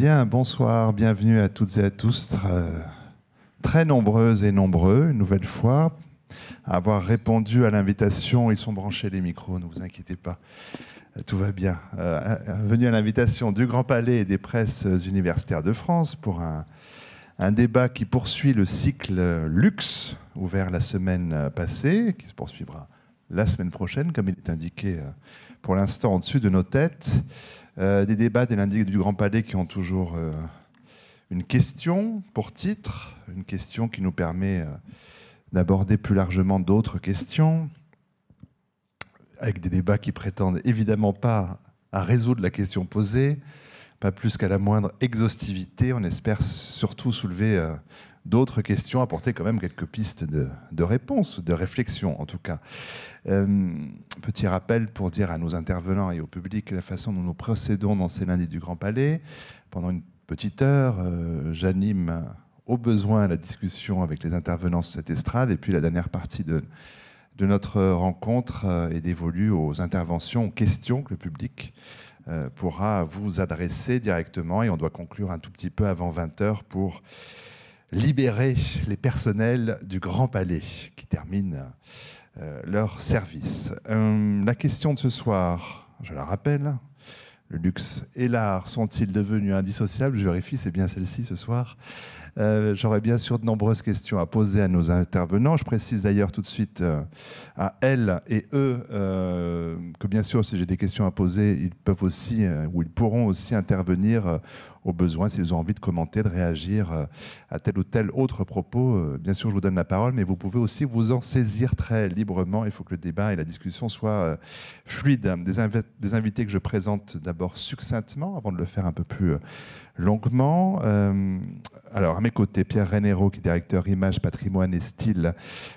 Bien, bonsoir, bienvenue à toutes et à tous, très, nombreuses et nombreux, une nouvelle fois, à avoir répondu à l'invitation. Ils sont branchés les micros, ne vous inquiétez pas, tout va bien. Euh, venu à l'invitation du Grand Palais et des presses universitaires de France pour un, débat qui poursuit le cycle Luxe, ouvert la semaine passée, qui se poursuivra la semaine prochaine, comme il est indiqué euh, pour l'instant en dessus de nos têtes. Euh, des débats des lundis du Grand Palais qui ont toujours euh, une question pour titre, une question qui nous permet euh, d'aborder plus largement d'autres questions, avec des débats qui prétendent évidemment pas à résoudre la question posée, pas plus qu'à la moindre exhaustivité. On espère surtout soulever d'autres questions, apporter quand même quelques pistes de, réponse, de réflexion en tout cas. Euh, petit rappel pour dire à nos intervenants et au public la façon dont nous procédons dans ces lundis du Grand Palais. Pendant une petite heure, euh, j'anime au besoin la discussion avec les intervenants sur cette estrade et puis la dernière partie de, de notre rencontre euh, est dévolue aux interventions, aux questions que le public pourra vous adresser directement et on doit conclure un tout petit peu avant 20h pour libérer les personnels du Grand Palais qui terminent euh, leur service. Euh, la question de ce soir, je la rappelle, le luxe et l'art sont-ils devenus indissociables? Je vérifie, c'est bien celle-ci ce soir. Euh, j'aurais bien sûr de nombreuses questions à poser à nos intervenants. Je précise d'ailleurs tout de suite euh, à elles et eux euh, que bien sûr, si j'ai des questions à poser, ils peuvent aussi ou ils pourront aussi intervenir au besoin s'ils ont envie de commenter, de réagir à tel ou tel autre propos. Bien sûr, je vous donne la parole, mais vous pouvez aussi vous en saisir très librement. Il faut que le débat et la discussion soient fluides. Des, des invités que je présente d'abord succinctement avant de le faire un peu plus longuement. Euh, alors, à mes côtés, Pierre Renero, qui est directeur image, patrimoine et style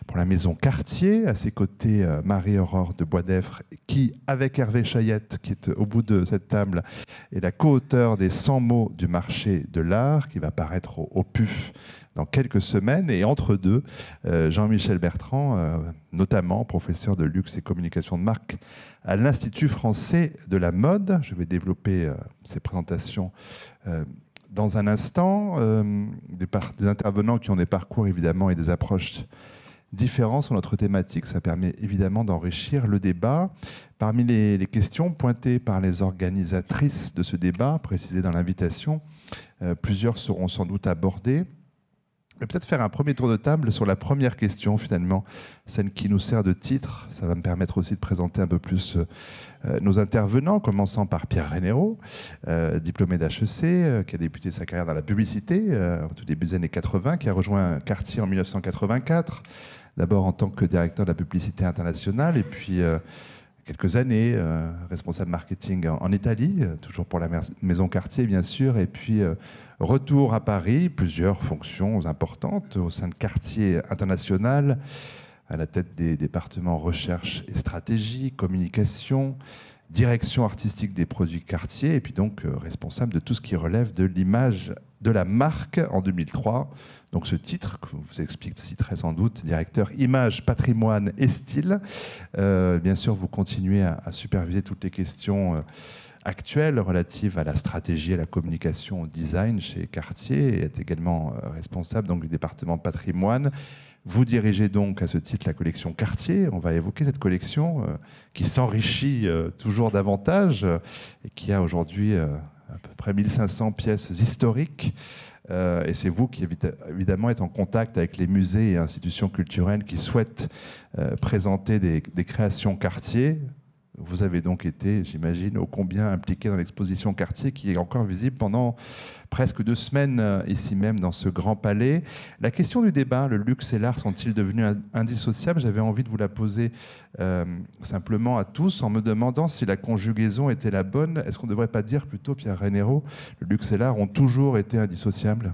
pour la maison Cartier. À ses côtés, euh, Marie-Aurore de Boisdeffre, qui, avec Hervé Chayette, qui est au bout de cette table, est la co-auteur des 100 mots du marché de l'art, qui va paraître au, PUF dans quelques semaines. Et entre deux, euh, Jean-Michel Bertrand, notamment professeur de luxe et communication de marque à l'Institut français de la mode. Je vais développer ces présentations dans un instant, euh, des, intervenants qui ont des parcours évidemment et des approches différentes sur notre thématique. Ça permet évidemment d'enrichir le débat. Parmi les, questions pointées par les organisatrices de ce débat, précisées dans l'invitation, euh, plusieurs seront sans doute abordées vais peut-être faire un premier tour de table sur la première question, finalement, celle qui nous sert de titre. Ça va me permettre aussi de présenter un peu plus euh, euh, nos intervenants, commençant par Pierre Renero, euh, diplômé d'HEC, qui a débuté sa carrière dans la publicité au tout début des années 80, qui a rejoint Cartier en 1984, d'abord en tant que directeur de la publicité internationale, et puis quelques années, responsable marketing en, Italie, toujours pour la maison Cartier bien sûr, et puis Retour à Paris, plusieurs fonctions importantes au sein de Quartier International, à la tête des départements recherche et stratégie, communication, direction artistique des produits Cartier, et puis donc euh, responsable de tout ce qui relève de l'image de la marque en 2003. Donc ce titre, que vous expliquerez sans doute, directeur image, patrimoine et style. Euh, bien sûr, vous continuez à, superviser toutes les questions. Euh, actuelle relative à la stratégie, à la communication, au design chez Cartier et est également euh, responsable donc, du département patrimoine. Vous dirigez donc à ce titre la collection Cartier. On va évoquer cette collection euh, qui s'enrichit toujours davantage et qui a aujourd'hui à peu près 1500 pièces historiques. et c'est vous qui, évidemment, êtes en contact avec les musées et institutions culturelles qui souhaitent présenter des, des créations Cartier vous avez donc été, j'imagine, ô combien impliqué dans l'exposition Cartier qui est encore visible pendant presque deux semaines euh, ici même dans ce grand palais. La question du débat, le luxe et l'art sont-ils devenus indissociables? J'avais envie de vous la poser euh, simplement à tous en me demandant si la conjugaison était la bonne. Est-ce qu'on ne devrait pas dire plutôt, Pierre Renero, le luxe et l'art ont toujours été indissociables?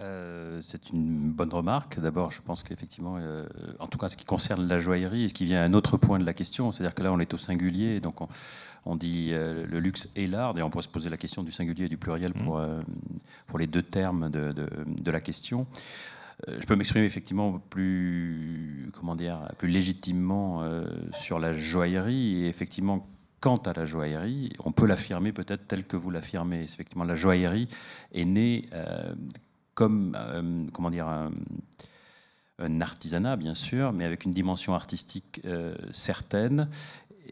Euh, c'est une bonne remarque. D'abord, je pense qu'effectivement, euh, en tout cas, ce qui concerne la joaillerie, et ce qui vient à un autre point de la question, c'est-à-dire que là, on est au singulier, donc on, dit euh, le luxe et l'art, et on pourrait se poser la question du singulier et du pluriel mmh. pour, pour les deux termes de, de, la question. Je peux m'exprimer effectivement plus, comment dire, plus légitimement sur la joaillerie. Et effectivement, quant à la joaillerie, on peut l'affirmer peut-être tel que vous l'affirmez. Effectivement, la joaillerie est née comme, comment dire, un artisanat, bien sûr, mais avec une dimension artistique certaine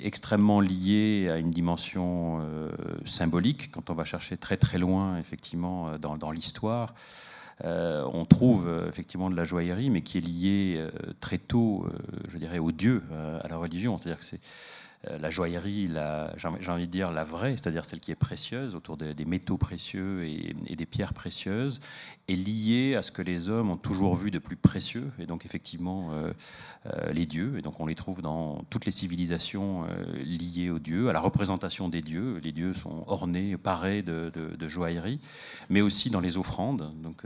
extrêmement lié à une dimension euh, symbolique. Quand on va chercher très très loin, effectivement, euh, dans, l'histoire, euh, on trouve effectivement de la joaillerie, mais qui est liée très tôt, je dirais, au Dieu, à la religion. C'est-à-dire que c'est euh, la joaillerie, j'ai envie de dire la vraie, c'est-à-dire celle qui est précieuse, autour des métaux précieux et, des pierres précieuses, est liée à ce que les hommes ont toujours vu de plus précieux, et donc effectivement euh, euh, les dieux, et donc on les trouve dans toutes les civilisations liées aux dieux, à la représentation des dieux. Les dieux sont ornés, parés de, de joaillerie, mais aussi dans les offrandes. Donc,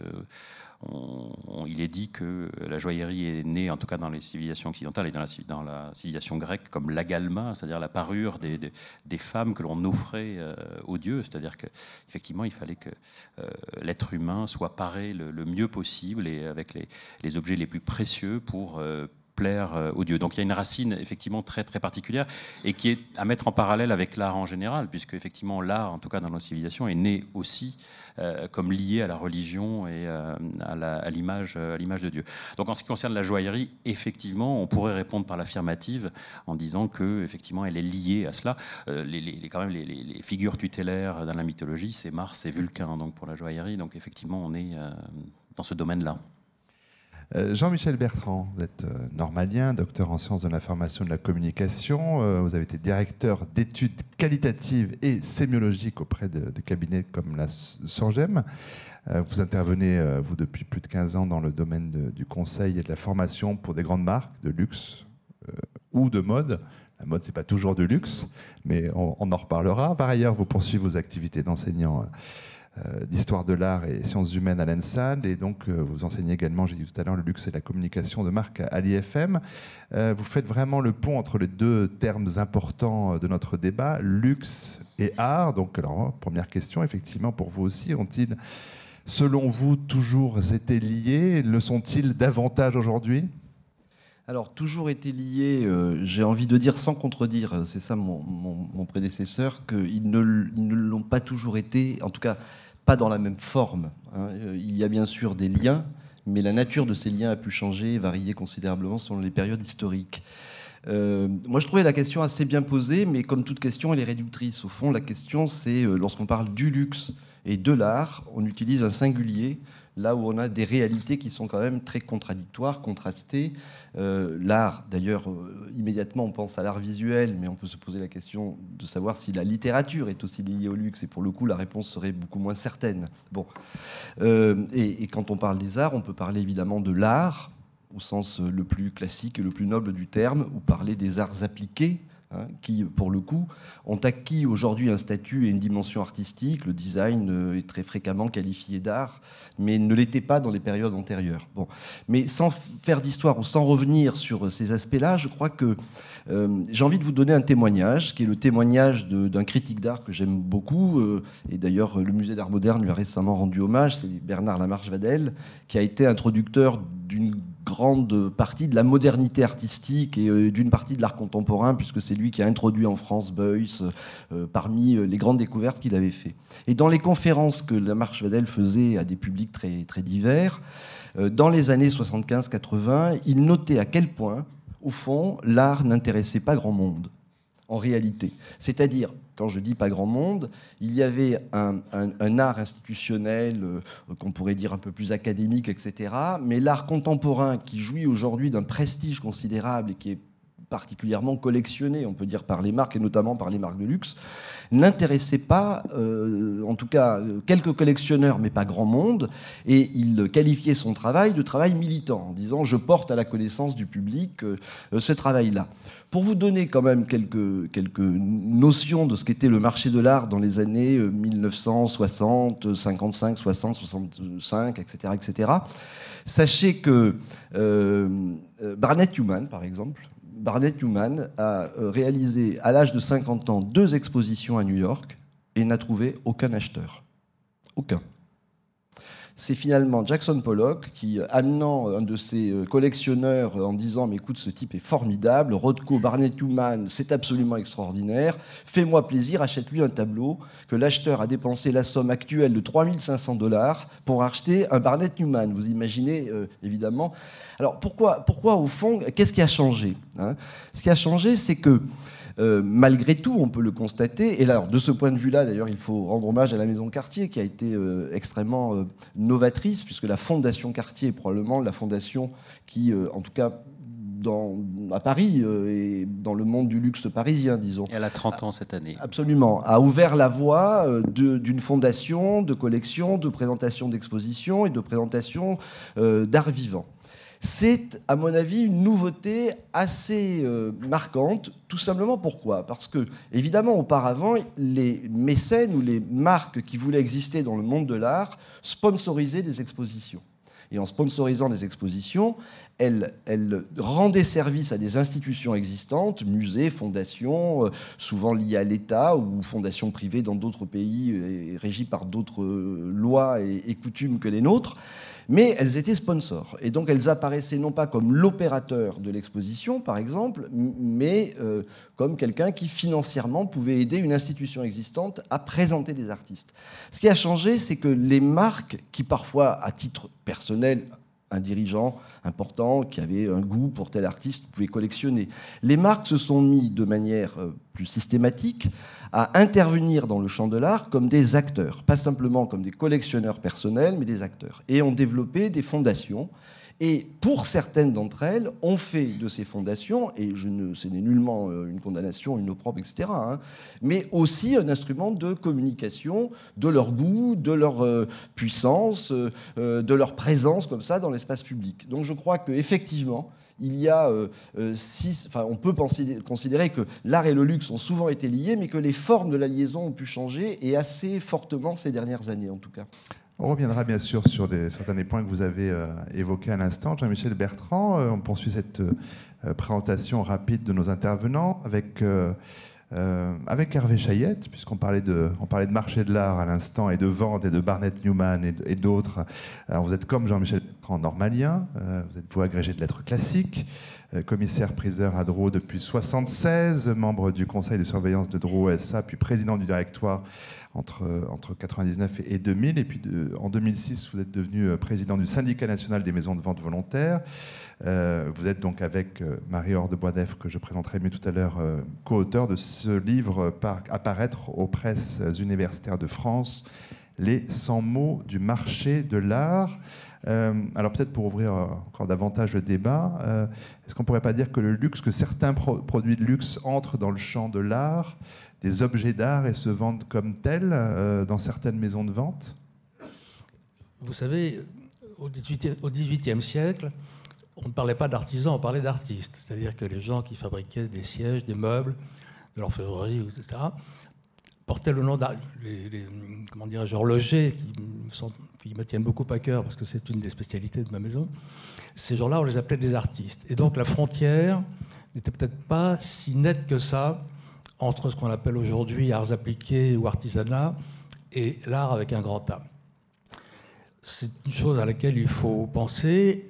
il est dit que la joaillerie est née, en tout cas dans les civilisations occidentales et dans la, dans la civilisation grecque, comme l'agalma, c'est-à-dire la parure des, des, femmes que l'on offrait euh, aux dieux. C'est-à-dire qu'effectivement, il fallait que euh, l'être humain soit paré le, mieux possible et avec les, objets les plus précieux pour euh, plaire euh, aux dieux. Donc il y a une racine effectivement très très particulière et qui est à mettre en parallèle avec l'art en général, puisque effectivement l'art, en tout cas dans nos civilisations, est né aussi euh, comme lié à la religion et euh, à l'image à de Dieu. Donc en ce qui concerne la joaillerie, effectivement, on pourrait répondre par l'affirmative en disant que effectivement elle est liée à cela. les, quand même les, figures tutélaires dans la mythologie, c'est Mars et Vulcain donc pour la joaillerie. Donc effectivement, on est dans ce domaine-là. Euh, Jean-Michel Bertrand, vous êtes euh, normalien, docteur en sciences de l'information et de la communication. Euh, vous avez été directeur d'études qualitatives et sémiologiques auprès de, cabinets comme la Sorgem. Vous intervenez, vous, depuis plus de 15 ans dans le domaine du conseil et de la formation pour des grandes marques de luxe ou de mode. La mode, c'est pas toujours de luxe, mais on, en reparlera. Par ailleurs, vous poursuivez vos activités d'enseignant d'histoire de l'art et sciences humaines à l'ENSAD. Et donc, euh, vous enseignez également, j'ai dit tout à l'heure, le luxe et la communication de marque à l'IFM. Euh, vous faites vraiment le pont entre les deux termes importants de notre débat, luxe et art. Donc, alors, première question, effectivement, pour vous aussi, ont-ils, selon vous, toujours été liés Le sont-ils davantage aujourd'hui? Alors, toujours été liés, j'ai envie de dire sans contredire, c'est ça mon prédécesseur, qu'ils ne l'ont pas toujours été, en tout cas pas dans la même forme. Hein. Il y a bien sûr des liens, mais la nature de ces liens a pu changer, varier considérablement selon les périodes historiques. Euh, moi, je trouvais la question assez bien posée, mais comme toute question, elle est réductrice. Au fond, la question, c'est euh, lorsqu'on parle du luxe et de l'art, on utilise un singulier là où on a des réalités qui sont quand même très contradictoires, contrastées. Euh, l'art, d'ailleurs, euh, immédiatement on pense à l'art visuel, mais on peut se poser la question de savoir si la littérature est aussi liée au luxe, et pour le coup la réponse serait beaucoup moins certaine. Bon. Euh, et, et, quand on parle des arts, on peut parler évidemment de l'art, au sens le plus classique et le plus noble du terme, ou parler des arts appliqués, Hein, qui, pour le coup, ont acquis aujourd'hui un statut et une dimension artistique. Le design euh, est très fréquemment qualifié d'art, mais ne l'était pas dans les périodes antérieures. Bon. Mais sans faire d'histoire ou sans revenir sur ces aspects-là, je crois que euh, j'ai envie de vous donner un témoignage, qui est le témoignage d'un critique d'art que j'aime beaucoup, euh, et d'ailleurs le musée d'art moderne lui a récemment rendu hommage, c'est Bernard Lamarche-Vadel, qui a été introducteur d'une grande partie de la modernité artistique et euh, d'une partie de l'art contemporain, puisque c'est lui qui a introduit en France Beuys euh, parmi euh, les grandes découvertes qu'il avait fait. Et dans les conférences que Lamarche Vadel faisait à des publics très, très divers, dans les années 75-80, il notait à quel point, au fond, l'art n'intéressait pas grand monde en réalité. C'est-à-dire, quand je dis pas grand monde, il y avait un, art institutionnel euh, qu'on pourrait dire un peu plus académique, etc. Mais l'art contemporain qui jouit aujourd'hui d'un prestige considérable et qui est particulièrement collectionné, on peut dire, par les marques, et notamment par les marques de luxe, n'intéressait pas, euh, en tout cas, quelques collectionneurs, mais pas grand monde, et il qualifiait son travail de travail militant, en disant « je porte à la connaissance du public euh, ce travail-là ». Pour vous donner quand même quelques, quelques notions de ce qu'était le marché de l'art dans les années 1960, 55, 60, 65, etc., etc., sachez que euh, Barnett Human, par exemple, Barnett Newman a euh, réalisé à l'âge de 50 ans deux expositions à New York et n'a trouvé aucun acheteur. Aucun. C'est finalement Jackson Pollock qui, amenant un de ses euh, collectionneurs en disant Mais écoute, ce type est formidable, Rothko Barnett Newman, c'est absolument extraordinaire, fais-moi plaisir, achète-lui un tableau, que l'acheteur a dépensé la somme actuelle de 3500 dollars pour acheter un Barnett Newman. Vous imaginez, euh, évidemment. Alors pourquoi, pourquoi, au fond, qu'est-ce qui a changé hein? Ce qui a changé, c'est que euh, malgré tout, on peut le constater. Et là, de ce point de vue-là, d'ailleurs, il faut rendre hommage à la Maison Cartier, qui a été euh, extrêmement euh, novatrice, puisque la Fondation Cartier est probablement la fondation qui, en tout cas, dans, à Paris et dans le monde du luxe parisien, disons. elle a 30 ans cette année. Absolument. A ouvert la voie d'une fondation, de collection, de présentation d'expositions et de présentation d'art vivant. C'est, à mon avis, une nouveauté assez euh, marquante. Tout simplement pourquoi? Parce que, évidemment, auparavant, les mécènes ou les marques qui voulaient exister dans le monde de l'art sponsorisaient des expositions. Et en sponsorisant des expositions, elles, rendaient service à des institutions existantes, musées, fondations, euh, souvent liées à l'État ou fondations privées dans d'autres pays et régies par d'autres euh, lois et coutumes que les nôtres mais elles étaient sponsors. Et donc elles apparaissaient non pas comme l'opérateur de l'exposition, par exemple, mais euh, comme quelqu'un qui financièrement pouvait aider une institution existante à présenter des artistes. Ce qui a changé, c'est que les marques, qui parfois, à titre personnel, un dirigeant important qui avait un goût pour tel artiste pouvait collectionner. Les marques se sont mis de manière euh, plus systématique à intervenir dans le champ de l'art comme des acteurs, pas simplement comme des collectionneurs personnels, mais des acteurs, et ont développé des fondations et pour certaines d'entre elles, on fait de ces fondations, et je ne, ce n'est nullement euh, une condamnation, une opprobre, etc., hein, mais aussi un instrument de communication de leur goût, de leur euh, puissance, euh, de leur présence comme ça dans l'espace public. Donc je crois qu'effectivement, il y a on peut penser, considérer que l'art et le luxe ont souvent été liés, mais que les formes de la liaison ont pu changer et assez fortement ces dernières années en tout cas. On reviendra bien sûr sur certains des points que vous avez euh, évoqués à l'instant. Jean-Michel Bertrand, euh, on poursuit cette euh, présentation rapide de nos intervenants avec, avec Hervé Chayette, puisqu'on parlait de, parlait de marché de l'art à l'instant et de vente et de Barnett Newman et, d'autres. Vous êtes comme Jean-Michel Bertrand normalien, vous êtes vous agrégé de lettres classiques, commissaire priseur à Drou depuis 1976, membre du conseil de surveillance de Drou SA, puis président du directoire entre, entre 99 et 2000. Et puis en 2006, vous êtes devenu euh, président du syndicat national des maisons de vente volontaires. Euh, vous êtes donc avec euh, Marie-Laure de Boisdef, que je présenterai mieux tout à l'heure, co-auteur de ce livre par, apparaître aux presses universitaires de France, Les 100 mots du marché de l'art. Alors peut-être pour ouvrir encore davantage le débat, est-ce qu'on ne pourrait pas dire que le luxe, que certains produits de luxe entrent dans le champ de l'art des objets d'art et se vendent comme tels euh, dans certaines maisons de vente? Vous savez, au XVIIIe siècle, on ne parlait pas d'artisans, on parlait d'artistes. C'est-à-dire que les gens qui fabriquaient des sièges, des meubles, de l'orfèvrerie, etc., portaient le nom les, horlogers, qui, qui, me tiennent beaucoup à cœur parce que c'est une des spécialités de ma maison. Ces gens-là, on les appelait des artistes. Et donc la frontière n'était peut-être pas si nette que ça entre ce qu'on appelle aujourd'hui arts appliqués ou artisanat et l'art avec un grand A. C'est une chose à laquelle il faut penser.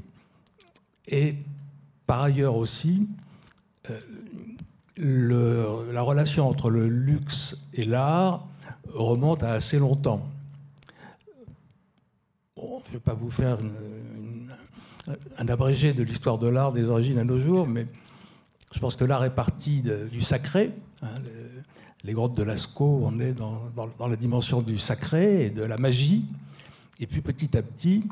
Et par ailleurs aussi, euh, la relation entre le luxe et l'art remonte à assez longtemps. Je ne vais pas vous faire un abrégé de l'histoire de l'art des origines à nos jours, mais je pense que l'art est parti du sacré. Hein, les grottes de Lascaux, on est dans, la dimension du sacré et de la magie. Et puis petit à petit,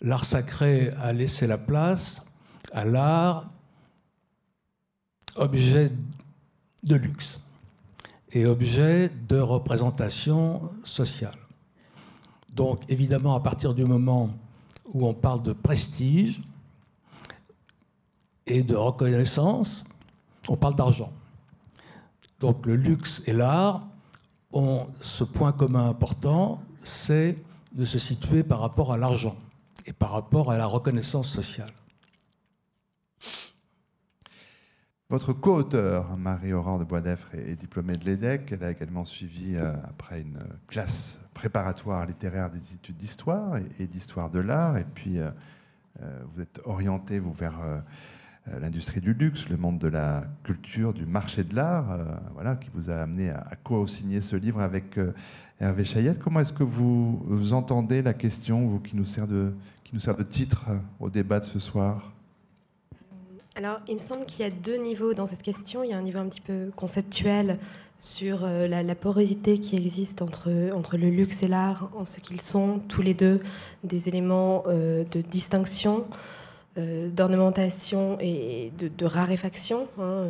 l'art sacré a laissé la place à l'art objet de luxe et objet de représentation sociale. Donc évidemment, à partir du moment où on parle de prestige, et de reconnaissance, on parle d'argent. Donc le luxe et l'art ont ce point commun important, c'est de se situer par rapport à l'argent et par rapport à la reconnaissance sociale. Votre co-auteur, Marie-Aurore de Boisdeffre, est diplômée de l'EDEC. Elle a également suivi, euh, après une classe préparatoire littéraire des études d'histoire et, d'histoire de l'art. Et puis, vous êtes orienté vers l'industrie du luxe, le monde de la culture, du marché de l'art, voilà, qui vous a amené à, co-signer ce livre avec Hervé Chayette. Comment est-ce que vous, entendez la question, qui nous sert de titre au débat de ce soir? Alors, il me semble qu'il y a deux niveaux dans cette question. Il y a un niveau un petit peu conceptuel sur euh, la, porosité qui existe entre, entre le luxe et l'art, en ce qu'ils sont tous les deux des éléments euh, de distinction, euh, d'ornementation et de, raréfaction. Hein.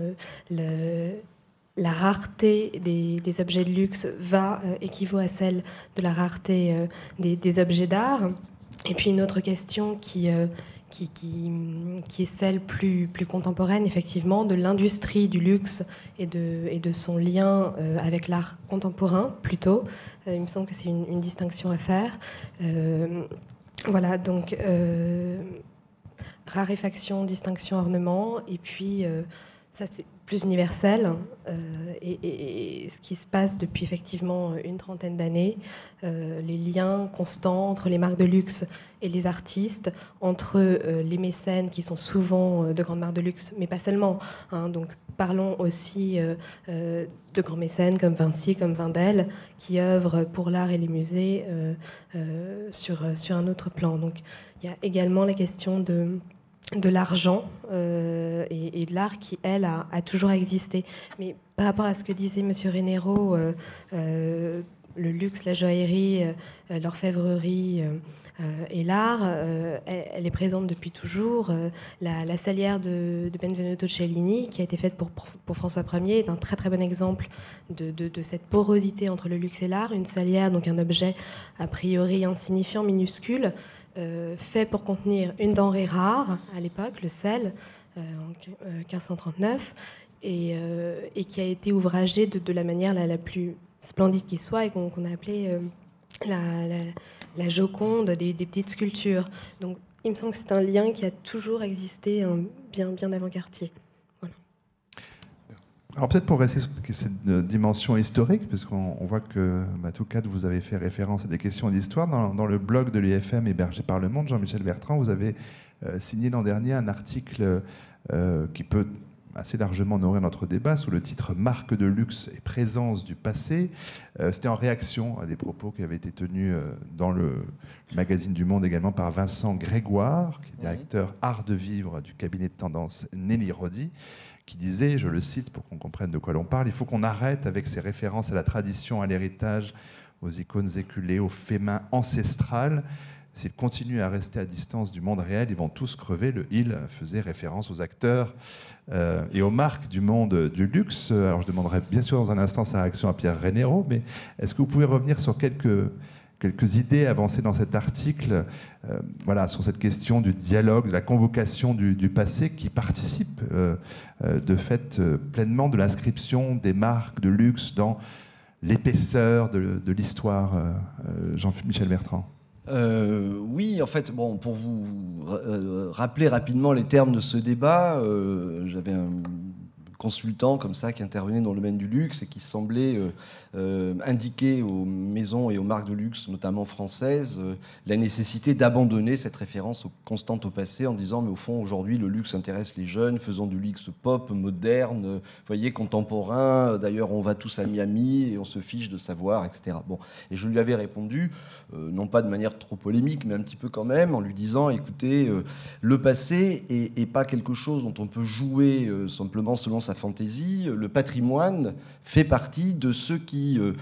la rareté des, objets de luxe va équivaut à celle de la rareté des, des, objets d'art. Et puis une autre question qui qui, qui, est celle plus, plus contemporaine, effectivement, de l'industrie du luxe et de, et de son lien euh, avec l'art contemporain, plutôt. Euh, il me semble que c'est une, distinction à faire. Euh, voilà, donc raréfaction, distinction, ornement, et puis ça c'est plus universel. Euh, et, ce qui se passe depuis effectivement une trentaine d'années, euh, les liens constants entre les marques de luxe et les artistes, entre euh, les mécènes qui sont souvent de grandes marques de luxe, mais pas seulement. Hein. donc parlons aussi de grands mécènes comme Vinci, comme Vindel, qui œuvrent pour l'art et les musées sur, sur un autre plan. Donc il y a également la question de de l'argent euh, et, de l'art qui, elle, a, toujours existé. Mais par rapport à ce que disait M. Renero, euh, euh, le luxe, la joaillerie, l'orfèvrerie et l'art, elle, est présente depuis toujours. La, salière de, Benvenuto Cellini, qui a été faite pour, François Ier, est un très très bon exemple de, de, cette porosité entre le luxe et l'art. Une salière, donc un objet a priori insignifiant, minuscule, fait pour contenir une denrée rare à l'époque, le sel, euh, en 1539, euh, et, qui a été ouvragé de, la manière la, plus splendide qui soit et qu'on a appelé la, Joconde des, petites sculptures. Donc il me semble que c'est un lien qui a toujours existé hein, bien, bien avant Cartier. Alors peut-être pour rester sur cette dimension historique, puisqu'on voit que, bah, tout cas, vous avez fait référence à des questions d'histoire. Dans, le blog de l'UFM hébergé par Le Monde, Jean-Michel Bertrand, vous avez euh, signé l'an dernier un article euh, qui peut assez largement nourrir notre débat sous le titre Marque de luxe et présence du passé. Euh, c'était en réaction à des propos qui avaient été tenus dans le magazine du Monde également par Vincent Grégoire, qui est directeur art de vivre du cabinet de tendance Nelly Rodi qui disait, je le cite pour qu'on comprenne de quoi l'on parle, il faut qu'on arrête avec ces références à la tradition, à l'héritage, aux icônes éculées, aux faits ancestrales. S'ils continuent à rester à distance du monde réel, ils vont tous crever. Le il faisait référence aux acteurs euh, et aux marques du monde du luxe. Alors je demanderai bien sûr dans un instant sa réaction à Pierre Renero, mais est-ce que vous pouvez revenir sur quelques quelques idées avancées dans cet article euh, voilà, sur cette question du dialogue, de la convocation du, passé qui participe euh, euh, de fait pleinement de l'inscription des marques de luxe dans l'épaisseur de, l'histoire. Jean-Michel Bertrand. oui, en fait, bon, pour vous rappeler rapidement les termes de ce débat, j'avais un consultant comme ça qui intervenait dans le domaine du luxe et qui semblait euh, euh, indiquer aux maisons et aux marques de luxe, notamment françaises, euh, la nécessité d'abandonner cette référence constante au passé en disant mais au fond aujourd'hui le luxe intéresse les jeunes, faisons du luxe pop, moderne, voyez contemporain. D'ailleurs on va tous à Miami et on se fiche de savoir, etc. Bon, et je lui avais répondu non pas de manière trop polémique, mais un petit peu quand même en lui disant écoutez le passé est, pas quelque chose dont on peut jouer simplement selon sa fantaisie, le patrimoine fait partie de ceux qui euh,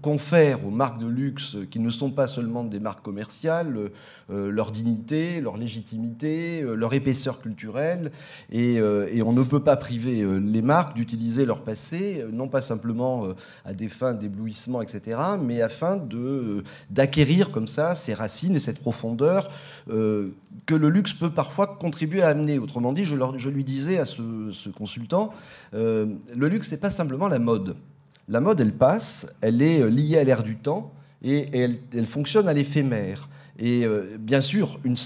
confèrent aux marques de luxe, qui ne sont pas seulement des marques commerciales, euh, leur dignité, leur légitimité, euh, leur épaisseur culturelle. Et, on ne peut pas priver les marques d'utiliser leur passé, non pas simplement à des fins d'éblouissement, etc., mais afin d'acquérir comme ça ces racines et cette profondeur que le luxe peut parfois contribuer à amener. Autrement dit, je, lui disais à ce, consultant, euh, le luxe, n'est pas simplement la mode. La mode, elle passe, elle est euh, liée à l'ère du temps et elle, fonctionne à l'éphémère. Et euh, bien sûr, une,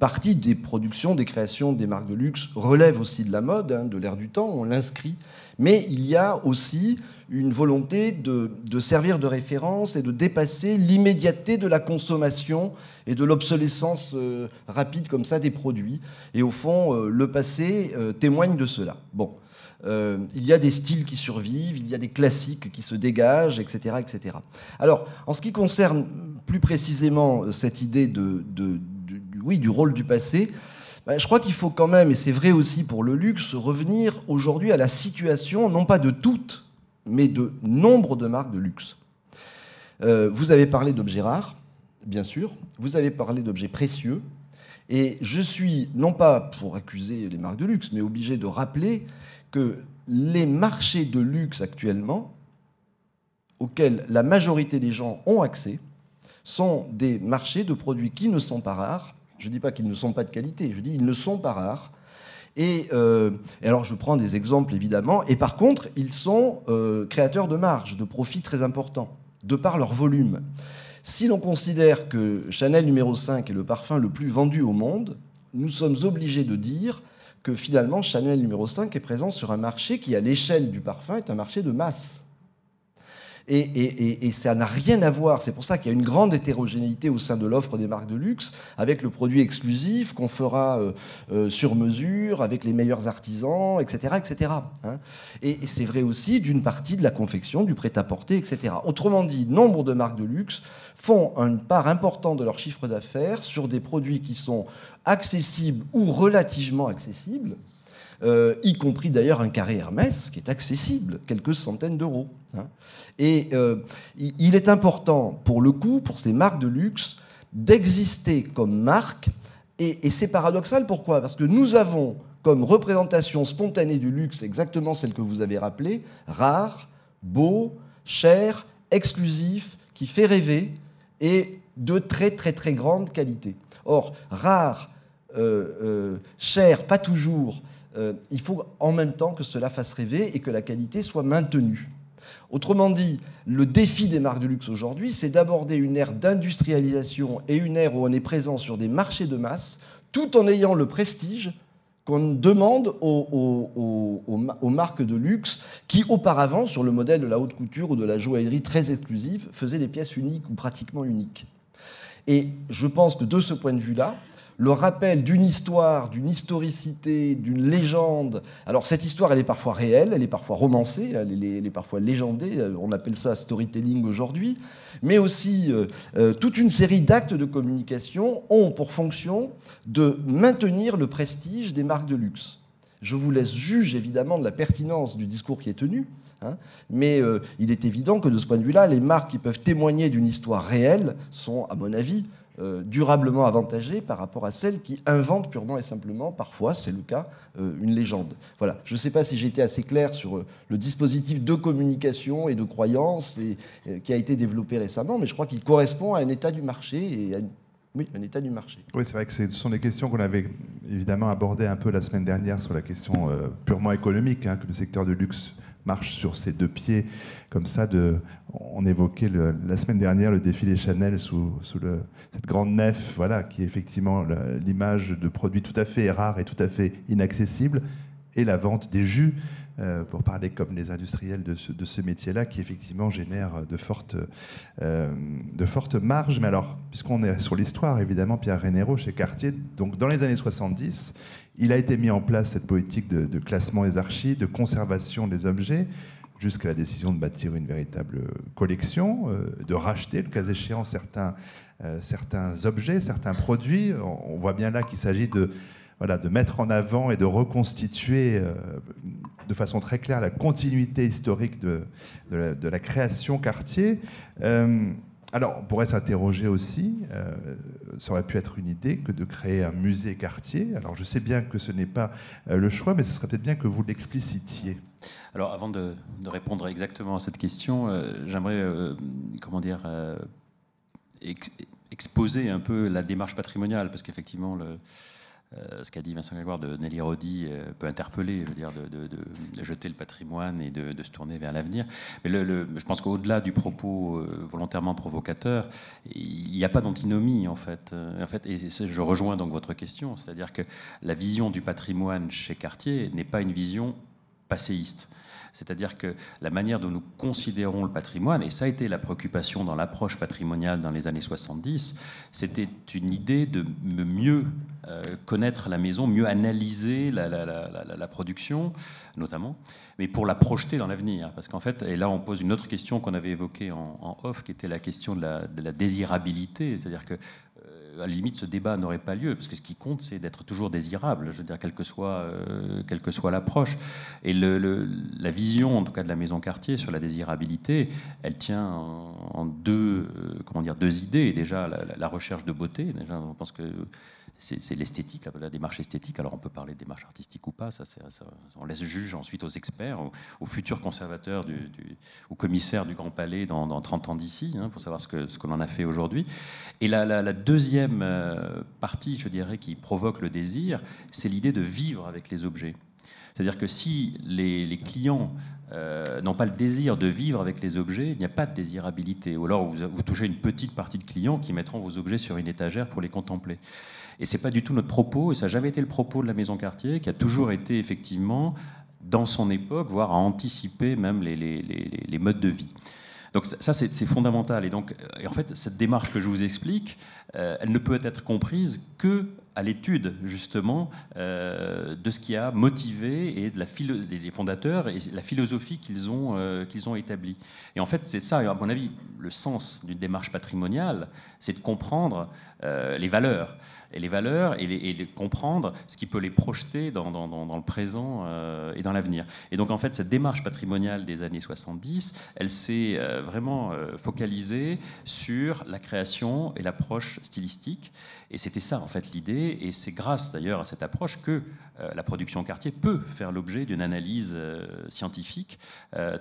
partie des productions, des créations des marques de luxe relève aussi de la mode, hein, de l'ère du temps, on l'inscrit. Mais il y a aussi une volonté de, servir de référence et de dépasser l'immédiateté de la consommation et de l'obsolescence euh, rapide comme ça des produits. Et au fond, euh, le passé témoigne de cela. Bon. il y a des styles qui survivent, il y a des classiques qui se dégagent, etc. etc. Alors, en ce qui concerne plus précisément euh, cette idée de, oui, du rôle du passé, bah, je crois qu'il faut quand même, et c'est vrai aussi pour le luxe, revenir aujourd'hui à la situation, non pas de toutes, mais de nombre de marques de luxe. Euh, vous avez parlé d'objets rares, bien sûr, vous avez parlé d'objets précieux, et je suis, non pas pour accuser les marques de luxe, mais obligé de rappeler que les marchés de luxe actuellement, auxquels la majorité des gens ont accès, sont des marchés de produits qui ne sont pas rares. Je ne dis pas qu'ils ne sont pas de qualité, je dis qu'ils ne sont pas rares. Et, euh, alors je prends des exemples évidemment, et par contre ils sont euh, créateurs de marge, de profits très importants, de par leur volume. Si l'on considère que Chanel numéro 5 est le parfum le plus vendu au monde, nous sommes obligés de dire que finalement Chanel numéro 5 est présent sur un marché qui, à l'échelle du parfum, est un marché de masse. Et, ça n'a rien à voir. C'est pour ça qu'il y a une grande hétérogénéité au sein de l'offre des marques de luxe, avec le produit exclusif qu'on fera euh, euh, sur mesure, avec les meilleurs artisans, etc. etc. Hein. et, c'est vrai aussi d'une partie de la confection, du prêt-à-porter, etc. Autrement dit, nombre de marques de luxe font une part importante de leur chiffre d'affaires sur des produits qui sont accessibles ou relativement accessibles, euh, y compris d'ailleurs un carré Hermès qui est accessible, quelques centaines d'euros. Hein. Et euh, il est important, pour le coup, pour ces marques de luxe, d'exister comme marque. Et, c'est paradoxal, pourquoi? Parce que nous avons comme représentation spontanée du luxe exactement celle que vous avez rappelée, rare, beau, cher, exclusif, qui fait rêver et de très très très grande qualité. Or, rare, euh, cher, pas toujours, euh, il faut en même temps que cela fasse rêver et que la qualité soit maintenue. Autrement dit, le défi des marques de luxe aujourd'hui, c'est d'aborder une ère d'industrialisation et une ère où on est présent sur des marchés de masse, tout en ayant le prestige qu'on demande aux, aux, marques de luxe qui, auparavant, sur le modèle de la haute couture ou de la joaillerie très exclusive, faisaient des pièces uniques ou pratiquement uniques. Et je pense que de ce point de vue-là, le rappel d'une histoire, d'une historicité, d'une légende. Alors cette histoire, elle est parfois réelle, elle est parfois romancée, elle est, parfois légendée, on appelle ça storytelling aujourd'hui, mais aussi euh, euh, toute une série d'actes de communication ont pour fonction de maintenir le prestige des marques de luxe. Je vous laisse juger évidemment de la pertinence du discours qui est tenu, hein, mais euh, il est évident que de ce point de vue-là, les marques qui peuvent témoigner d'une histoire réelle sont, à mon avis, euh, durablement avantagées par rapport à celles qui inventent purement et simplement, parfois, c'est le cas, euh, une légende. Voilà. Je ne sais pas si j'ai été assez clair sur euh, le dispositif de communication et de croyance qui a été développé récemment, mais je crois qu'il correspond à un état du marché et à oui, un état du marché. Oui, c'est vrai que ce sont des questions qu'on avait évidemment abordées un peu la semaine dernière sur la question purement économique, hein, que le secteur du luxe marche sur ses deux pieds, comme ça. De, on évoquait la semaine dernière le défilé Chanel sous, cette grande nef, voilà, qui est effectivement l'image de produits tout à fait rares et tout à fait inaccessibles, et la vente des jus, euh, pour parler comme les industriels de ce, métier-là, qui effectivement génère de fortes, euh, de fortes marges. Mais alors, puisqu'on est sur l'histoire, évidemment, Pierre Rénéro chez Cartier, donc dans les années 70, il a été mis en place cette politique de, classement des archives, de conservation des objets, jusqu'à la décision de bâtir une véritable collection, euh, de racheter, le cas échéant, certains, euh, objets, certains produits. On, voit bien là qu'il s'agit de, voilà, de mettre en avant et de reconstituer euh, de façon très claire la continuité historique de, de, la, création quartier. Alors, on pourrait s'interroger aussi, euh, ça aurait pu être une idée que de créer un musée quartier. Alors, je sais bien que ce n'est pas euh, le choix, mais ce serait peut-être bien que vous l'explicitiez. Alors, avant de, répondre exactement à cette question, euh, j'aimerais, comment dire, exposer un peu la démarche patrimoniale, parce qu'effectivement, ce qu'a dit Vincent Grégoire de Nelly Rodi peut interpeller, je veux dire, de, jeter le patrimoine et de, se tourner vers l'avenir. Mais je pense qu'au-delà du propos volontairement provocateur, il n'y a pas d'antinomie en fait. En fait, et je rejoins donc votre question, c'est-à-dire que la vision du patrimoine chez Cartier n'est pas une vision passéiste. C'est-à-dire que la manière dont nous considérons le patrimoine, et ça a été la préoccupation dans l'approche patrimoniale dans les années 70, c'était une idée de mieux euh, connaître la maison, mieux analyser la, production, notamment, mais pour la projeter dans l'avenir. Parce qu'en fait, et là on pose une autre question qu'on avait évoquée en, off, qui était la question de la, désirabilité. C'est-à-dire que à la limite, ce débat n'aurait pas lieu, parce que ce qui compte, c'est d'être toujours désirable, je veux dire, quelle que soit, euh, quelle que soit l'approche. Et la vision, en tout cas, de la maison quartier sur la désirabilité, elle tient en, deux, euh, comment dire, deux idées. Déjà, la, la, recherche de beauté. Déjà, on pense que c'est l'esthétique, la, démarche esthétique. Alors on peut parler de démarche artistique ou pas, ça, on laisse juge ensuite aux experts, aux, futurs conservateurs du, ou commissaires du Grand Palais dans, 30 ans d'ici, hein, pour savoir ce que ce qu'on en a fait aujourd'hui. Et la, deuxième euh, partie, je dirais, qui provoque le désir, c'est l'idée de vivre avec les objets. C'est-à-dire que si les, clients euh, n'ont pas le désir de vivre avec les objets, il n'y a pas de désirabilité. Ou alors vous, touchez une petite partie de clients qui mettront vos objets sur une étagère pour les contempler. Et c'est pas du tout notre propos, et ça n'a jamais été le propos de la Maison Cartier, qui a toujours été effectivement dans son époque, voire à anticiper même les, modes de vie. Donc ça, c'est fondamental. Et donc, en fait, cette démarche que je vous explique, euh, elle ne peut être comprise que à l'étude justement euh, de ce qui a motivé et de la les fondateurs et la philosophie qu'ils ont, euh, qu'ils ont établie. Et en fait, c'est ça, à mon avis, le sens d'une démarche patrimoniale, c'est de comprendre les valeurs et les valeurs et, de comprendre ce qui peut les projeter dans, le présent euh, et dans l'avenir. Et donc en fait, cette démarche patrimoniale des années 70, elle s'est euh, vraiment euh, focalisée sur la création et l'approche stylistique. Et c'était ça en fait l'idée. Et c'est grâce d'ailleurs à cette approche que la production quartier peut faire l'objet d'une analyse scientifique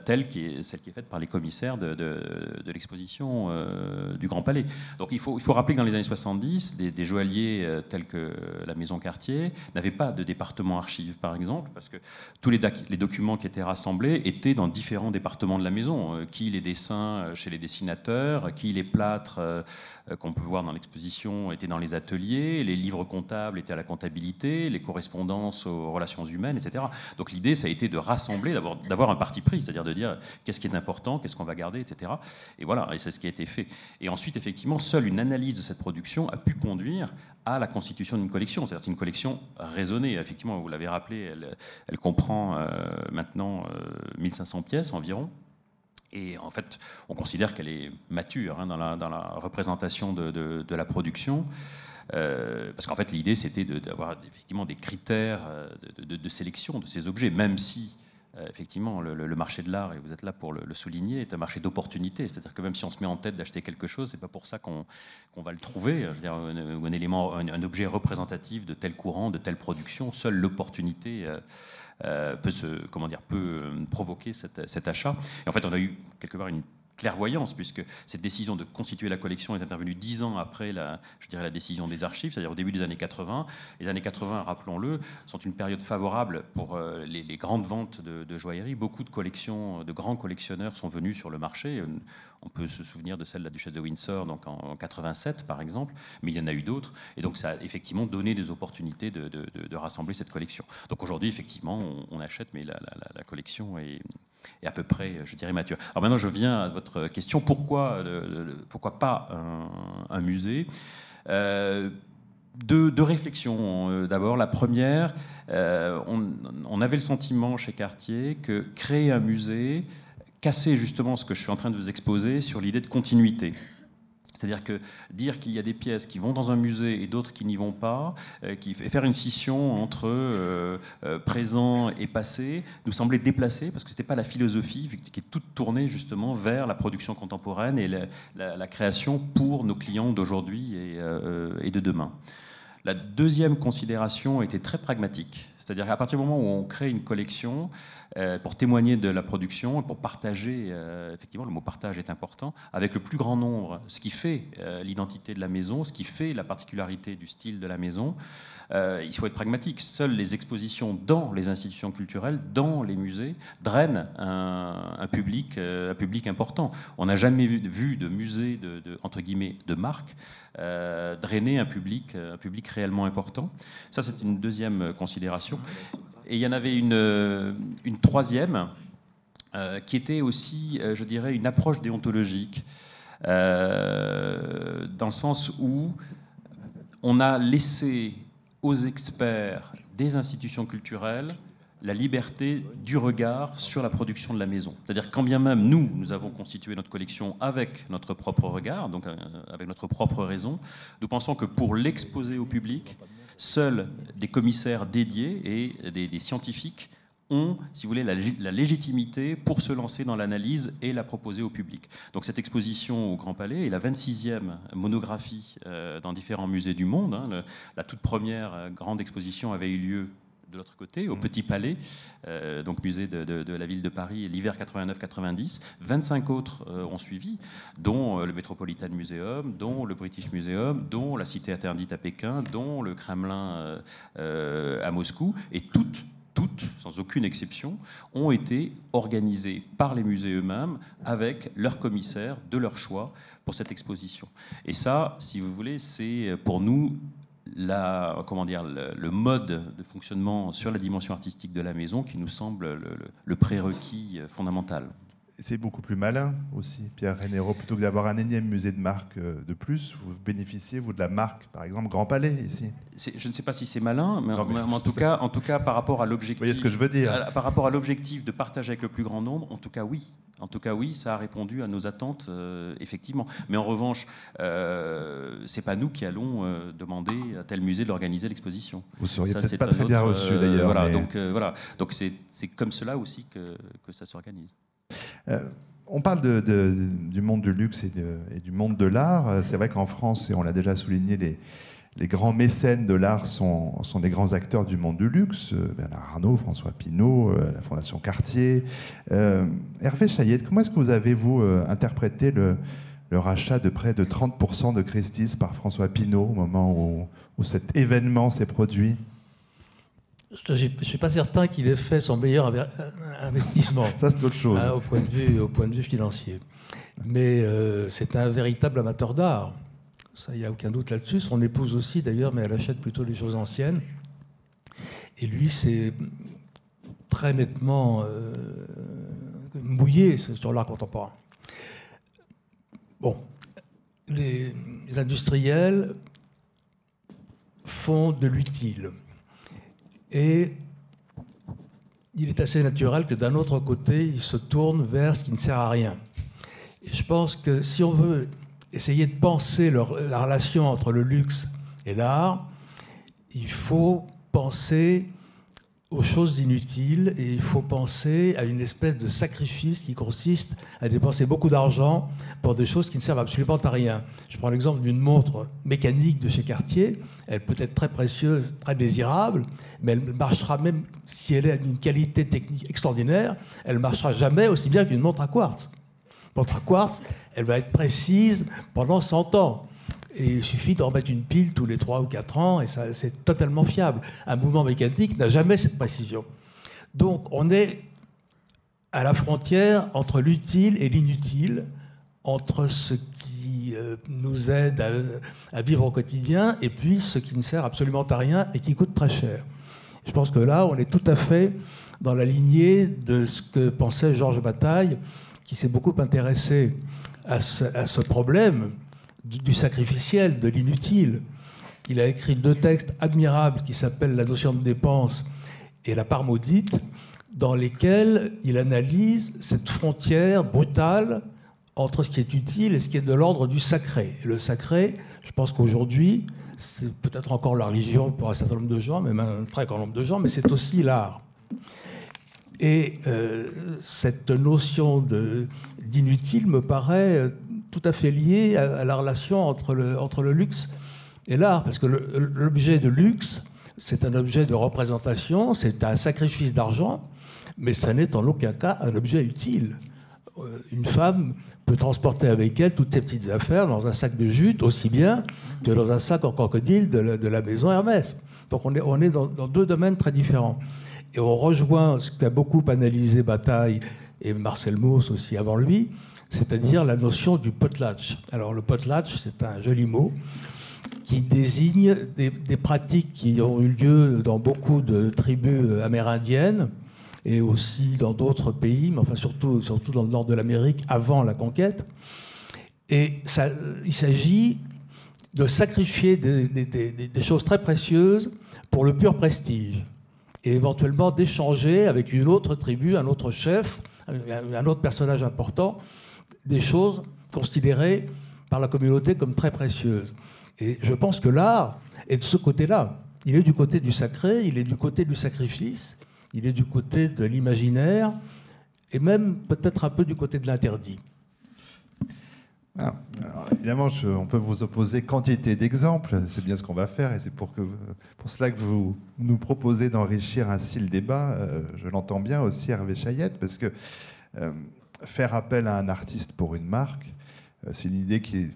telle qui celle qui est faite par les commissaires de, de, l'exposition du Grand Palais. Donc il faut, il faut rappeler que dans les années 70, des, joailliers euh, tels que la Maison Cartier n'avaient pas de département archives, par exemple, parce que tous les, les, documents qui étaient rassemblés étaient dans différents départements de la maison. Euh, qui les dessins euh, chez les dessinateurs, qui les plâtres qu'on peut voir dans l'exposition étaient dans les ateliers, les livres comptables étaient à la comptabilité, les correspondances aux relations humaines, etc. Donc l'idée, ça a été de rassembler, d'avoir un parti pris, c'est-à-dire de dire qu'est-ce qui est important, qu'est-ce qu'on va garder, etc. Et voilà, et c'est ce qui a été fait. Et ensuite, effectivement, seule une analyse de cette production a pu conduire à la constitution d'une collection. C'est-à-dire une collection raisonnée. Effectivement, vous l'avez rappelé, elle, comprend euh, maintenant 1500 euh, pièces environ. Et en fait, on considère qu'elle est mature hein, dans, la, représentation de, la production. Euh, parce qu'en fait, l'idée, c'était d'avoir effectivement des critères de, de, sélection de ces objets, même si euh, effectivement, le, marché de l'art, et vous êtes là pour le, souligner, est un marché d'opportunité. C'est-à-dire que même si on se met en tête d'acheter quelque chose, c'est pas pour ça qu'on va le trouver. un, élément, un, objet représentatif de tel courant, de telle production, seule l'opportunité euh, euh, peut se, comment dire, peut provoquer cet achat. Et en fait, on a eu quelque part une clairvoyance, puisque cette décision de constituer la collection est intervenue dix ans après la, je dirais, la décision des archives, c'est-à-dire au début des années 80. Les années 80, rappelons-le, sont une période favorable pour euh, les, grandes ventes de, joaillerie. Beaucoup de collections, de grands collectionneurs sont venus sur le marché. On peut se souvenir de celle de la Duchesse de Windsor donc en, 87, par exemple, mais il y en a eu d'autres. Et donc, ça a effectivement donné des opportunités de, rassembler cette collection. Donc aujourd'hui, effectivement, on, achète, mais la collection est et à peu près, je dirais, mature. Alors maintenant, je viens à votre question. Pourquoi, euh, pourquoi pas un, musée? Euh, deux, réflexions. Euh, d'abord, la première, on, on, avait le sentiment chez Cartier que créer un musée cassait justement ce que je suis en train de vous exposer sur l'idée de continuité. C'est-à-dire que dire qu'il y a des pièces qui vont dans un musée et d'autres qui n'y vont pas, euh, qui fait faire une scission entre euh, euh, présent et passé, nous semblait déplacé parce que ce n'était pas la philosophie qui est toute tournée justement vers la production contemporaine et la, création pour nos clients d'aujourd'hui et, et de demain. La deuxième considération était très pragmatique. C'est-à-dire qu'à partir du moment où on crée une collection, euh, pour témoigner de la production, pour partager, euh, effectivement, le mot partage est important, avec le plus grand nombre, ce qui fait euh, l'identité de la maison, ce qui fait la particularité du style de la maison. il faut être pragmatique. Seules les expositions dans les institutions culturelles, dans les musées, drainent un, public, important. On n'a jamais vu, vu, de musée de, entre guillemets de marque drainer un public, un public réellement important. Ça, c'est une deuxième considération. Et il y en avait une, euh, troisième, euh, qui était aussi, euh, je dirais, une approche déontologique, dans le sens où on a laissé aux experts des institutions culturelles la liberté du regard sur la production de la maison. C'est-à-dire quand bien même nous, nous avons constitué notre collection avec notre propre regard, donc avec notre propre raison, nous pensons que pour l'exposer au public, Seuls des commissaires dédiés et des, scientifiques ont, si vous voulez, la, légitimité pour se lancer dans l'analyse et la proposer au public. Donc cette exposition au Grand Palais est la 26e monographie euh, dans différents musées du monde. Hein. la toute première euh, grande exposition avait eu lieu de l'autre côté, au mmh. Petit Palais, euh, donc musée de, la ville de Paris, l'hiver 89-90. 25 autres euh, ont suivi, dont euh, le Metropolitan Museum, dont le British Museum, dont la Cité interdite à Pékin, dont le Kremlin à Moscou, et toutes toutes, sans aucune exception, ont été organisées par les musées eux-mêmes avec leurs commissaires de leur choix pour cette exposition. Et ça, si vous voulez, c'est pour nous la, comment dire, le, mode de fonctionnement sur la dimension artistique de la maison qui nous semble le, prérequis fondamental. C'est beaucoup plus malin aussi, Pierre Rénéro, plutôt que d'avoir un énième musée de marque euh, de plus, vous bénéficiez, vous, de la marque, par exemple, Grand Palais, ici. Je ne sais pas si c'est malin, mais, en, tout cas, en tout cas, par rapport à l'objectif... Vous voyez ce que je veux dire Par rapport à l'objectif de partager avec le plus grand nombre, en tout cas, oui. En tout cas, oui, ça a répondu à nos attentes, euh, effectivement. Mais en revanche, euh, c'est pas nous qui allons euh, demander à tel musée de l'organiser l'exposition. Vous seriez peut-être pas très bien reçu, d'ailleurs. voilà, donc voilà, donc c'est comme cela aussi que, que ça s'organise. On parle du monde du luxe et, du monde de l'art. C'est vrai qu'en France, et on l'a déjà souligné, les grands mécènes de l'art sont, sont, des grands acteurs du monde du luxe, euh, Bernard Arnault, François Pinault, euh, la Fondation Cartier. Euh, Hervé Chaillette, comment est-ce que vous avez, vous, interprété le, rachat de près de 30% de Christie's par François Pinault au moment où, cet événement s'est produit? Je ne suis pas certain qu'il ait fait son meilleur investissement. Ça, c'est autre chose. Hein, au, point de vue, au point de vue financier. Mais c'est un véritable amateur d'art. Ça, il n'y a aucun doute là-dessus. Son épouse aussi, d'ailleurs, mais elle achète plutôt les choses anciennes. Et lui, c'est très nettement euh, mouillé sur l'art contemporain. Bon, les, industriels font de l'utile. Et il est assez naturel que d'un autre côté, ils se tournent vers ce qui ne sert à rien. Je pense que si on veut essayer de penser la relation entre le luxe et l'art, il faut penser aux choses inutiles et il faut penser à une espèce de sacrifice qui consiste à dépenser beaucoup d'argent pour des choses qui ne servent absolument à rien. Je prends l'exemple d'une montre mécanique de chez Cartier. Elle peut être très précieuse, très désirable, mais elle marchera même si elle est d'une qualité technique extraordinaire, elle marchera jamais aussi bien qu'une montre à quartz montre à quartz, elle va être précise pendant 100 ans. Il suffit d'en mettre une pile tous les 3 ou 4 ans et c'est totalement fiable. Un mouvement mécanique n'a jamais cette précision. Donc on est à la frontière entre l'utile et l'inutile, entre ce qui euh, nous aide à, vivre au quotidien et puis ce qui ne sert absolument à rien et qui coûte très cher. Je pense que là, on est tout à fait dans la lignée de ce que pensait Georges Bataille qui s'est beaucoup intéressé à ce, problème du, sacrificiel, de l'inutile. Il a écrit deux textes admirables qui s'appellent La notion de dépense et La part maudite, dans lesquels il analyse cette frontière brutale entre ce qui est utile et ce qui est de l'ordre du sacré. Et le sacré, je pense qu'aujourd'hui, c'est peut-être encore la religion pour un certain nombre de gens, même un très grand nombre de gens, mais c'est aussi l'art. Et euh, cette notion d'inutile me paraît tout à fait liée à, la relation entre le, entre le luxe et l'art, parce que l'objet de luxe c'est un objet de représentation, c'est un sacrifice d'argent, mais ça n'est en aucun cas un objet utile. Euh, une femme peut transporter avec elle toutes ses petites affaires dans un sac de jute aussi bien que dans un sac en crocodile de la, maison Hermès. Donc on est, on est dans, deux domaines très différents. Et on rejoint ce qu'a beaucoup analysé Bataille et Marcel Mauss aussi avant lui, c'est-à-dire la notion du potlatch. Alors le potlatch, c'est un joli mot qui désigne des, pratiques qui ont eu lieu dans beaucoup de tribus amérindiennes et aussi dans d'autres pays, mais enfin surtout, surtout dans le nord de l'Amérique avant la conquête. Et il s'agit de sacrifier des, choses très précieuses pour le pur prestige et éventuellement d'échanger avec une autre tribu, un autre chef, un autre personnage important, des choses considérées par la communauté comme très précieuses. Et je pense que l'art est de ce côté-là. Il est du côté du sacré, il est du côté du sacrifice, il est du côté de l'imaginaire et même peut-être un peu du côté de l'interdit. Ah, évidemment, on peut vous opposer quantité d'exemples, c'est bien ce qu'on va faire, et c'est pour, cela que vous nous proposez d'enrichir ainsi le débat. Euh, je l'entends bien aussi, Hervé Chayette, parce que euh, faire appel à un artiste pour une marque, euh, c'est une idée qui est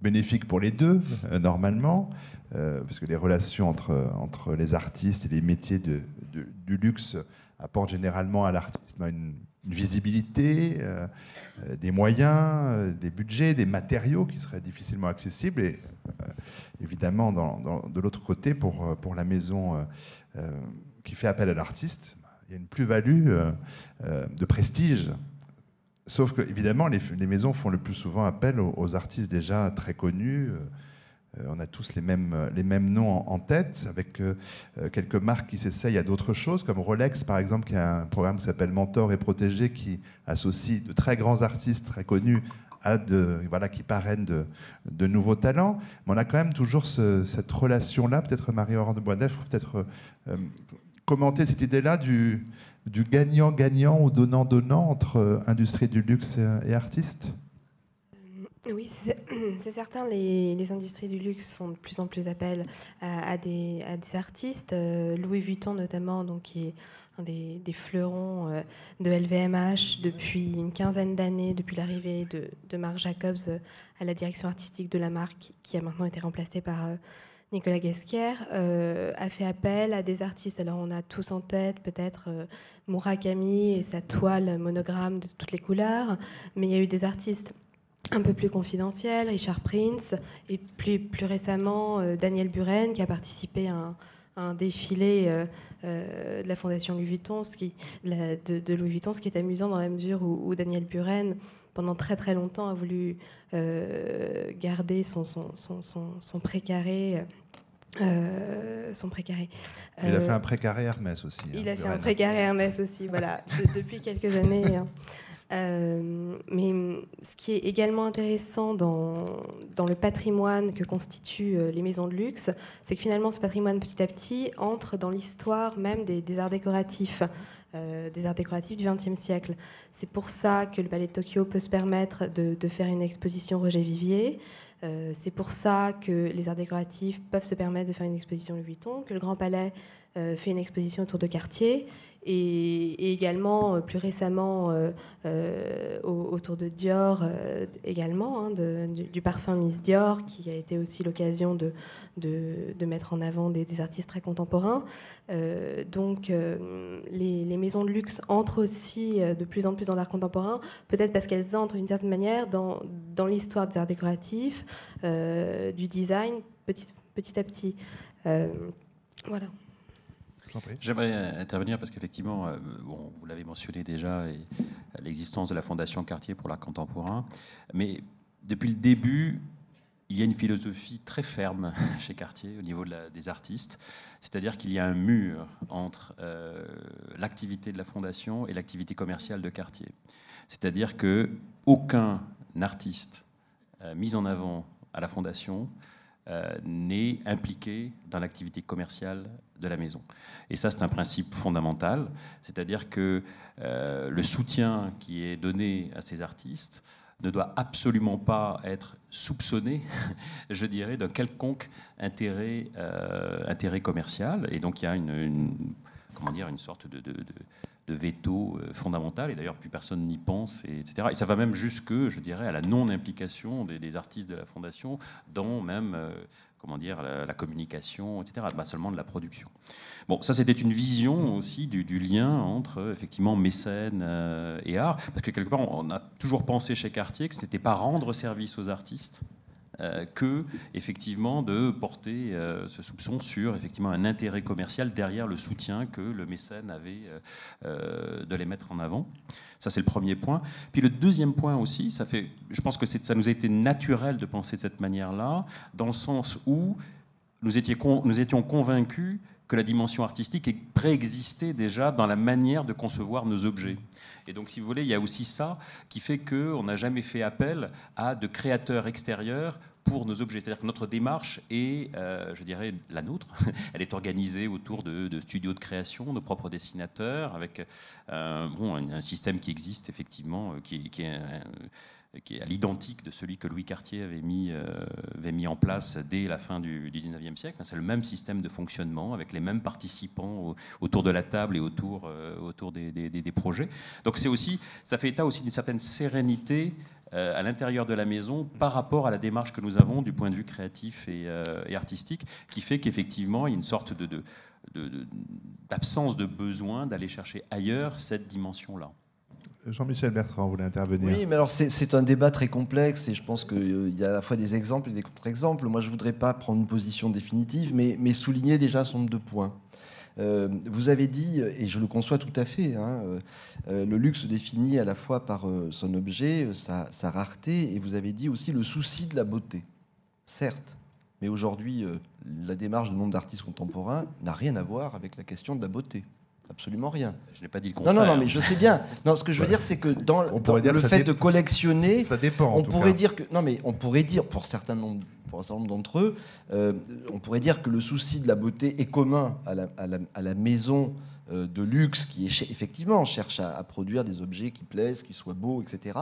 bénéfique pour les deux, normalement, parce que les relations entre, entre les artistes et les métiers de, du luxe apporte généralement à l'artiste une, visibilité, euh, euh, des moyens, euh, des budgets, des matériaux qui seraient difficilement accessibles. Et évidemment, de l'autre côté, pour, pour la maison qui fait appel à l'artiste, il y a une plus-value de prestige. Sauf que, évidemment, les, maisons font le plus souvent appel aux artistes déjà très connus. Euh, on a tous les mêmes, euh, les mêmes noms en, tête, avec euh, quelques marques qui s'essayent à d'autres choses, comme Rolex par exemple, qui a un programme qui s'appelle Mentor et Protégé, qui associe de très grands artistes très connus à de, voilà, qui parrainent de, de, nouveaux talents. Mais on a quand même toujours cette relation-là, peut-être Marie-Aurore de Boisdef, peut-être commenter cette idée-là du, du gagnant-gagnant ou donnant-donnant entre industrie du luxe et, et artistes oui, c'est certain, les, industries du luxe font de plus en plus appel à, des, artistes. Euh, Louis Vuitton notamment, donc, qui est un des, fleurons euh, de LVMH depuis une quinzaine d'années, depuis l'arrivée de, Marc Jacobs euh, à la direction artistique de la marque, qui a maintenant été remplacée par Nicolas Guesquière, a fait appel à des artistes. Alors on a tous en tête peut-être Murakami et sa toile monogramme de toutes les couleurs, mais il y a eu des artistes un peu plus confidentiel, Richard Prince, et plus, plus récemment euh, Daniel Buren, qui a participé à un, défilé euh, euh, de la Fondation Louis Vuitton, ce qui est amusant dans la mesure où, Daniel Buren, pendant très très longtemps, a voulu garder son, son, son, son précaré. son précaré. Il a fait un précaré Hermès aussi. Hein, il a fait un précaré Hermès aussi, voilà, depuis quelques années. Hein. Euh, mais ce qui est également intéressant dans, dans le patrimoine que constituent euh, les maisons de luxe, c'est que finalement ce patrimoine petit à petit entre dans l'histoire même des, arts décoratifs. Euh, des arts décoratifs du XXe siècle. C'est pour ça que le Palais de Tokyo peut se permettre de, faire une exposition Roger Vivier. c'est pour ça que les arts décoratifs peuvent se permettre de faire une exposition Louis Vuitton, que le Grand Palais fait une exposition autour de Cartier et, également euh, plus récemment euh, euh, autour de Dior également, hein, du, parfum Miss Dior, qui a été aussi l'occasion de, mettre en avant des, artistes très contemporains. donc les, maisons de luxe entrent aussi de plus en plus dans l'art contemporain, peut-être parce qu'elles entrent d'une certaine manière dans, dans l'histoire des arts décoratifs, du design, petit, petit à petit. voilà. J'aimerais intervenir parce qu'effectivement, euh, vous l'avez mentionné déjà, l'existence de la Fondation Cartier pour l'art contemporain. Mais depuis le début, il y a une philosophie très ferme chez Cartier au niveau des artistes, c'est-à-dire qu'il y a un mur entre euh, l'activité de la fondation et l'activité commerciale de Cartier. C'est-à-dire que aucun artiste euh, mis en avant à la fondation n'est impliqué dans l'activité commerciale de la maison. Et ça, c'est un principe fondamental, c'est-à-dire que euh, le soutien qui est donné à ces artistes ne doit absolument pas être soupçonné, je dirais, d'un quelconque intérêt, euh, intérêt commercial. Et donc il y a une, comment dire, une sorte de, veto euh, fondamental. Et d'ailleurs, plus personne n'y pense, et, etc. Et ça va même jusque, je dirais, à la non-implication des, artistes de la Fondation dans même euh, comment dire, la, communication, etc., pas seulement de la production. Bon, ça c'était une vision aussi du, lien entre effectivement mécène euh, et art, parce que quelque part on a toujours pensé chez Cartier que ce n'était pas rendre service aux artistes, que effectivement de porter euh, ce soupçon sur effectivement un intérêt commercial derrière le soutien que le mécène avait euh, de les mettre en avant. Ça c'est le premier point. Puis le deuxième point aussi, ça fait, je pense que ça nous a été naturel de penser de cette manière-là, dans le sens où nous étions convaincus que la dimension artistique préexistait déjà dans la manière de concevoir nos objets. Et donc, si vous voulez, il y a aussi ça qui fait qu'on n'a jamais fait appel à de créateurs extérieurs pour nos objets. C'est-à-dire que notre démarche est, euh, je dirais, la nôtre. Elle est organisée autour de, studios de création, nos propres dessinateurs, avec euh, bon, un, système qui existe effectivement, euh, qui est qui est à l'identique de celui que Louis Cartier avait mis, euh, avait mis en place dès la fin du, du 19e siècle. C'est le même système de fonctionnement avec les mêmes participants autour de la table et autour, euh, autour des, des, projets. Donc c'est aussi, ça fait état aussi d'une certaine sérénité euh, à l'intérieur de la maison par rapport à la démarche que nous avons du point de vue créatif et, artistique, qui fait qu'effectivement il y a une sorte de, d'absence de, de besoin d'aller chercher ailleurs cette dimension-là. Jean-Michel Bertrand voulait intervenir. Oui, mais alors c'est un débat très complexe et je pense qu'il y a à la fois des exemples et des contre-exemples. Moi, je ne voudrais pas prendre une position définitive, mais, souligner déjà son deux points. Euh, vous avez dit, et je le conçois tout à fait, hein, euh, le luxe se définit à la fois par euh, son objet, sa, rareté, et vous avez dit aussi le souci de la beauté. Certes, mais aujourd'hui, la démarche du monde d'artistes contemporains n'a rien à voir avec la question de la beauté. Absolument rien. Je n'ai pas dit le contraire. Non, non, non, mais je sais bien. Non, ce que je veux dire, c'est que dans, le fait de collectionner, ça dépend. On pourrait dire que non, mais on pourrait dire pour certains nombres, pour un certain nombre d'entre eux, euh, on pourrait dire que le souci de la beauté est commun à la, à la, maison euh, de luxe qui est, effectivement cherche à, produire des objets qui plaisent, qui soient beaux, etc.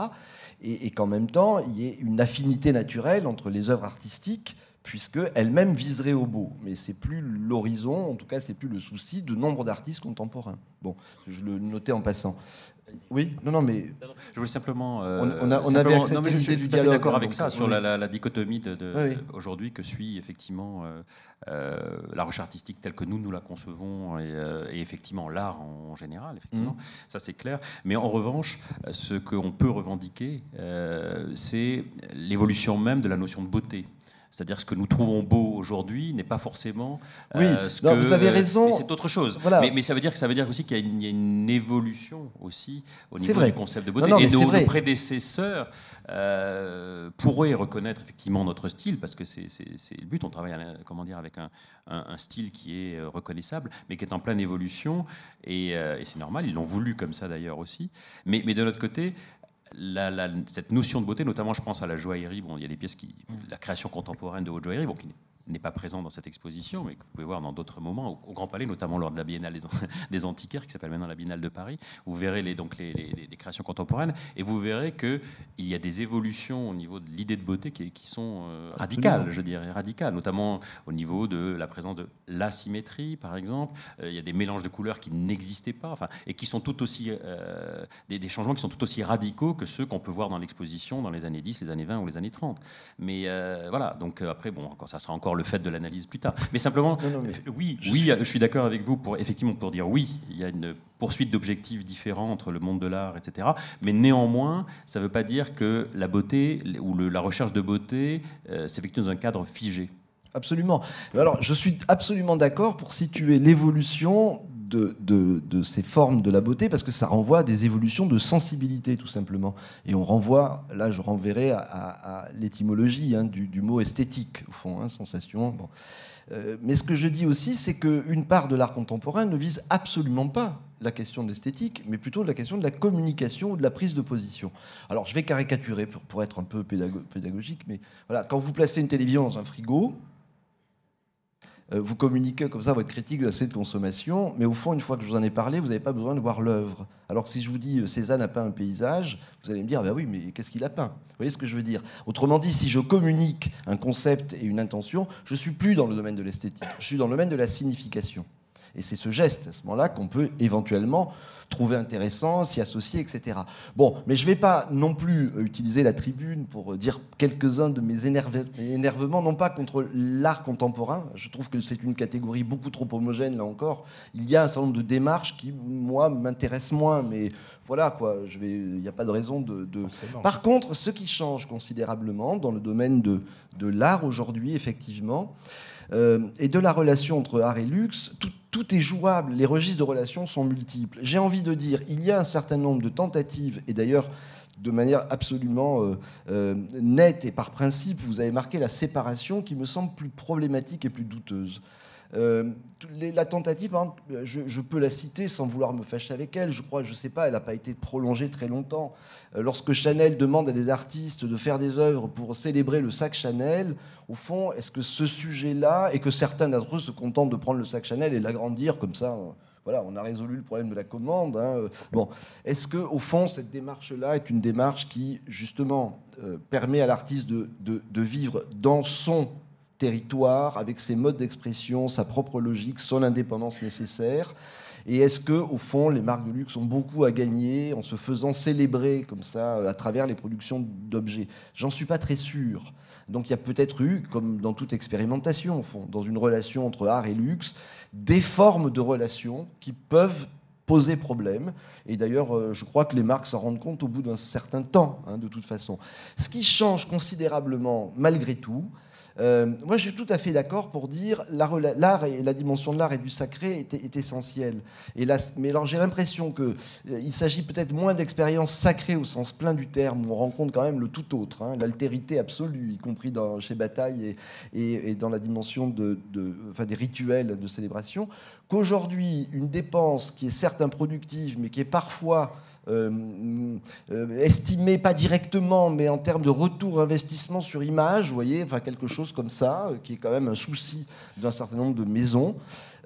Et, et qu'en même temps, il y ait une affinité naturelle entre les œuvres artistiques puisque elle-même viserait au beau. Mais c'est plus l'horizon, en tout cas, c'est plus le souci de nombre d'artistes contemporains. Bon, je le notais en passant. Oui, non, non, mais je voulais simplement. Euh, on, a, on avait accepté non, mais je, suis du dialogue. D'accord avec ça sur la, dichotomie de, aujourd'hui que suit effectivement euh, euh, la recherche artistique telle que nous nous la concevons et, effectivement l'art en, général. Effectivement, mmh. ça c'est clair. Mais en revanche, ce qu'on peut revendiquer, c'est l'évolution même de la notion de beauté. C'est-à-dire ce que nous trouvons beau aujourd'hui n'est pas forcément euh, ce que vous avez raison. C'est autre chose. Mais, ça veut dire que ça veut dire aussi qu'il y, a une évolution aussi au niveau du concept de beauté. et nos, prédécesseurs euh, pourraient reconnaître effectivement notre style parce que c'est le but. On travaille comment dire avec un, style qui est euh, reconnaissable, mais qui est en pleine évolution. Et, c'est normal. Ils l'ont voulu comme ça d'ailleurs aussi. Mais, mais de l'autre côté, cette notion de beauté, notamment je pense à la joaillerie, bon, il y a des pièces qui, la création contemporaine de haute joaillerie, bon, pas présent dans cette exposition, mais que vous pouvez voir dans d'autres moments, au, Grand Palais, notamment lors de la Biennale des, Antiquaires, qui s'appelle maintenant la Biennale de Paris. Vous verrez les, donc les, créations contemporaines, et vous verrez qu'il y a des évolutions au niveau de l'idée de beauté qui, sont euh, radicales, je dirais, radicales, notamment au niveau de la présence de l'asymétrie, par exemple. Euh, il y a des mélanges de couleurs qui n'existaient pas, enfin, et qui sont tout aussi euh, des, des, changements qui sont tout aussi radicaux que ceux qu'on peut voir dans l'exposition dans les années 10, les années 20 ou les années 30. Mais voilà, donc après, bon, ça sera encore le fait de l'analyse plus tard. Mais simplement, oui, je oui, suis... je suis d'accord avec vous pour effectivement pour dire oui, il y a une poursuite d'objectifs différents entre le monde de l'art, etc. Mais néanmoins, ça ne veut pas dire que la beauté ou la recherche de beauté euh, s'effectue dans un cadre figé. Absolument. Alors, je suis absolument d'accord pour situer l'évolution de, ces formes de la beauté parce que ça renvoie à des évolutions de sensibilité tout simplement. Et on renvoie, là je renverrai à, l'étymologie hein, du, mot esthétique au fond, hein, sensation. Bon. Euh, mais ce que je dis aussi, c'est qu'une part de l'art contemporain ne vise absolument pas la question de l'esthétique, mais plutôt la question de la communication ou de la prise de position. Alors je vais caricaturer pour, être un peu pédagogique, mais voilà, quand vous placez une télévision dans un frigo, vous communiquez comme ça votre critique de la société de consommation, mais au fond, une fois que je vous en ai parlé, vous n'avez pas besoin de voir l'œuvre. Alors que si je vous dis euh, Cézanne a peint un paysage, vous allez me dire, bah oui, mais qu'est-ce qu'il a peint? Vous voyez ce que je veux dire? Autrement dit, si je communique un concept et une intention, je suis plus dans le domaine de l'esthétique, je suis dans le domaine de la signification. Et c'est ce geste, à ce moment-là, qu'on peut éventuellement trouver intéressant, s'y associer, etc. Bon, mais je ne vais pas non plus utiliser la tribune pour dire quelques-uns de mes énervements, non pas contre l'art contemporain, je trouve que c'est une catégorie beaucoup trop homogène, là encore. Il y a un certain nombre de démarches qui, moi, m'intéressent moins, mais voilà, quoi, il n'y a pas de raison de... Par contre, ce qui change considérablement dans le domaine de, de l'art aujourd'hui, effectivement, euh, et de la relation entre art et luxe, tout, est jouable, les registres de relations sont multiples. J'ai envie de dire, il y a un certain nombre de tentatives, et d'ailleurs de manière absolument euh, euh, nette et par principe, vous avez marqué la séparation qui me semble plus problématique et plus douteuse. Euh, la tentative, je, peux la citer sans vouloir me fâcher avec elle. Je crois, je ne sais pas, elle n'a pas été prolongée très longtemps. Euh, lorsque Chanel demande à des artistes de faire des œuvres pour célébrer le sac Chanel, au fond, est-ce que ce sujet-là, et que certains d'entre eux se contentent de prendre le sac Chanel et l'agrandir comme ça voilà, on a résolu le problème de la commande. Hein, euh, bon, est-ce que au fond cette démarche-là est une démarche qui justement permet à l'artiste de, vivre dans son territoire, avec ses modes d'expression, sa propre logique, son indépendance nécessaire Et est-ce que, au fond, les marques de luxe ont beaucoup à gagner en se faisant célébrer comme ça à travers les productions d'objets? J'en suis pas très sûr. Donc il y a peut-être eu, comme dans toute expérimentation, au fond, dans une relation entre art et luxe, des formes de relations qui peuvent poser problème. Et d'ailleurs, euh, je crois que les marques s'en rendent compte au bout d'un certain temps, hein, de toute façon. Ce qui change considérablement, malgré tout, euh, moi, je suis tout à fait d'accord pour dire l'art et la dimension de l'art et du sacré est, essentielle. Mais alors, j'ai l'impression qu'il euh, s'agit peut-être moins d'expériences sacrées au sens plein du terme, où on rencontre quand même le tout autre, hein, l'altérité absolue, y compris dans, chez Bataille et, dans la dimension des rituels de célébration, qu'aujourd'hui, une dépense qui est certes improductive, mais qui est parfois estimé pas directement, mais en termes de retour investissement sur image, vous voyez, enfin quelque chose comme ça, qui est quand même un souci d'un certain nombre de maisons.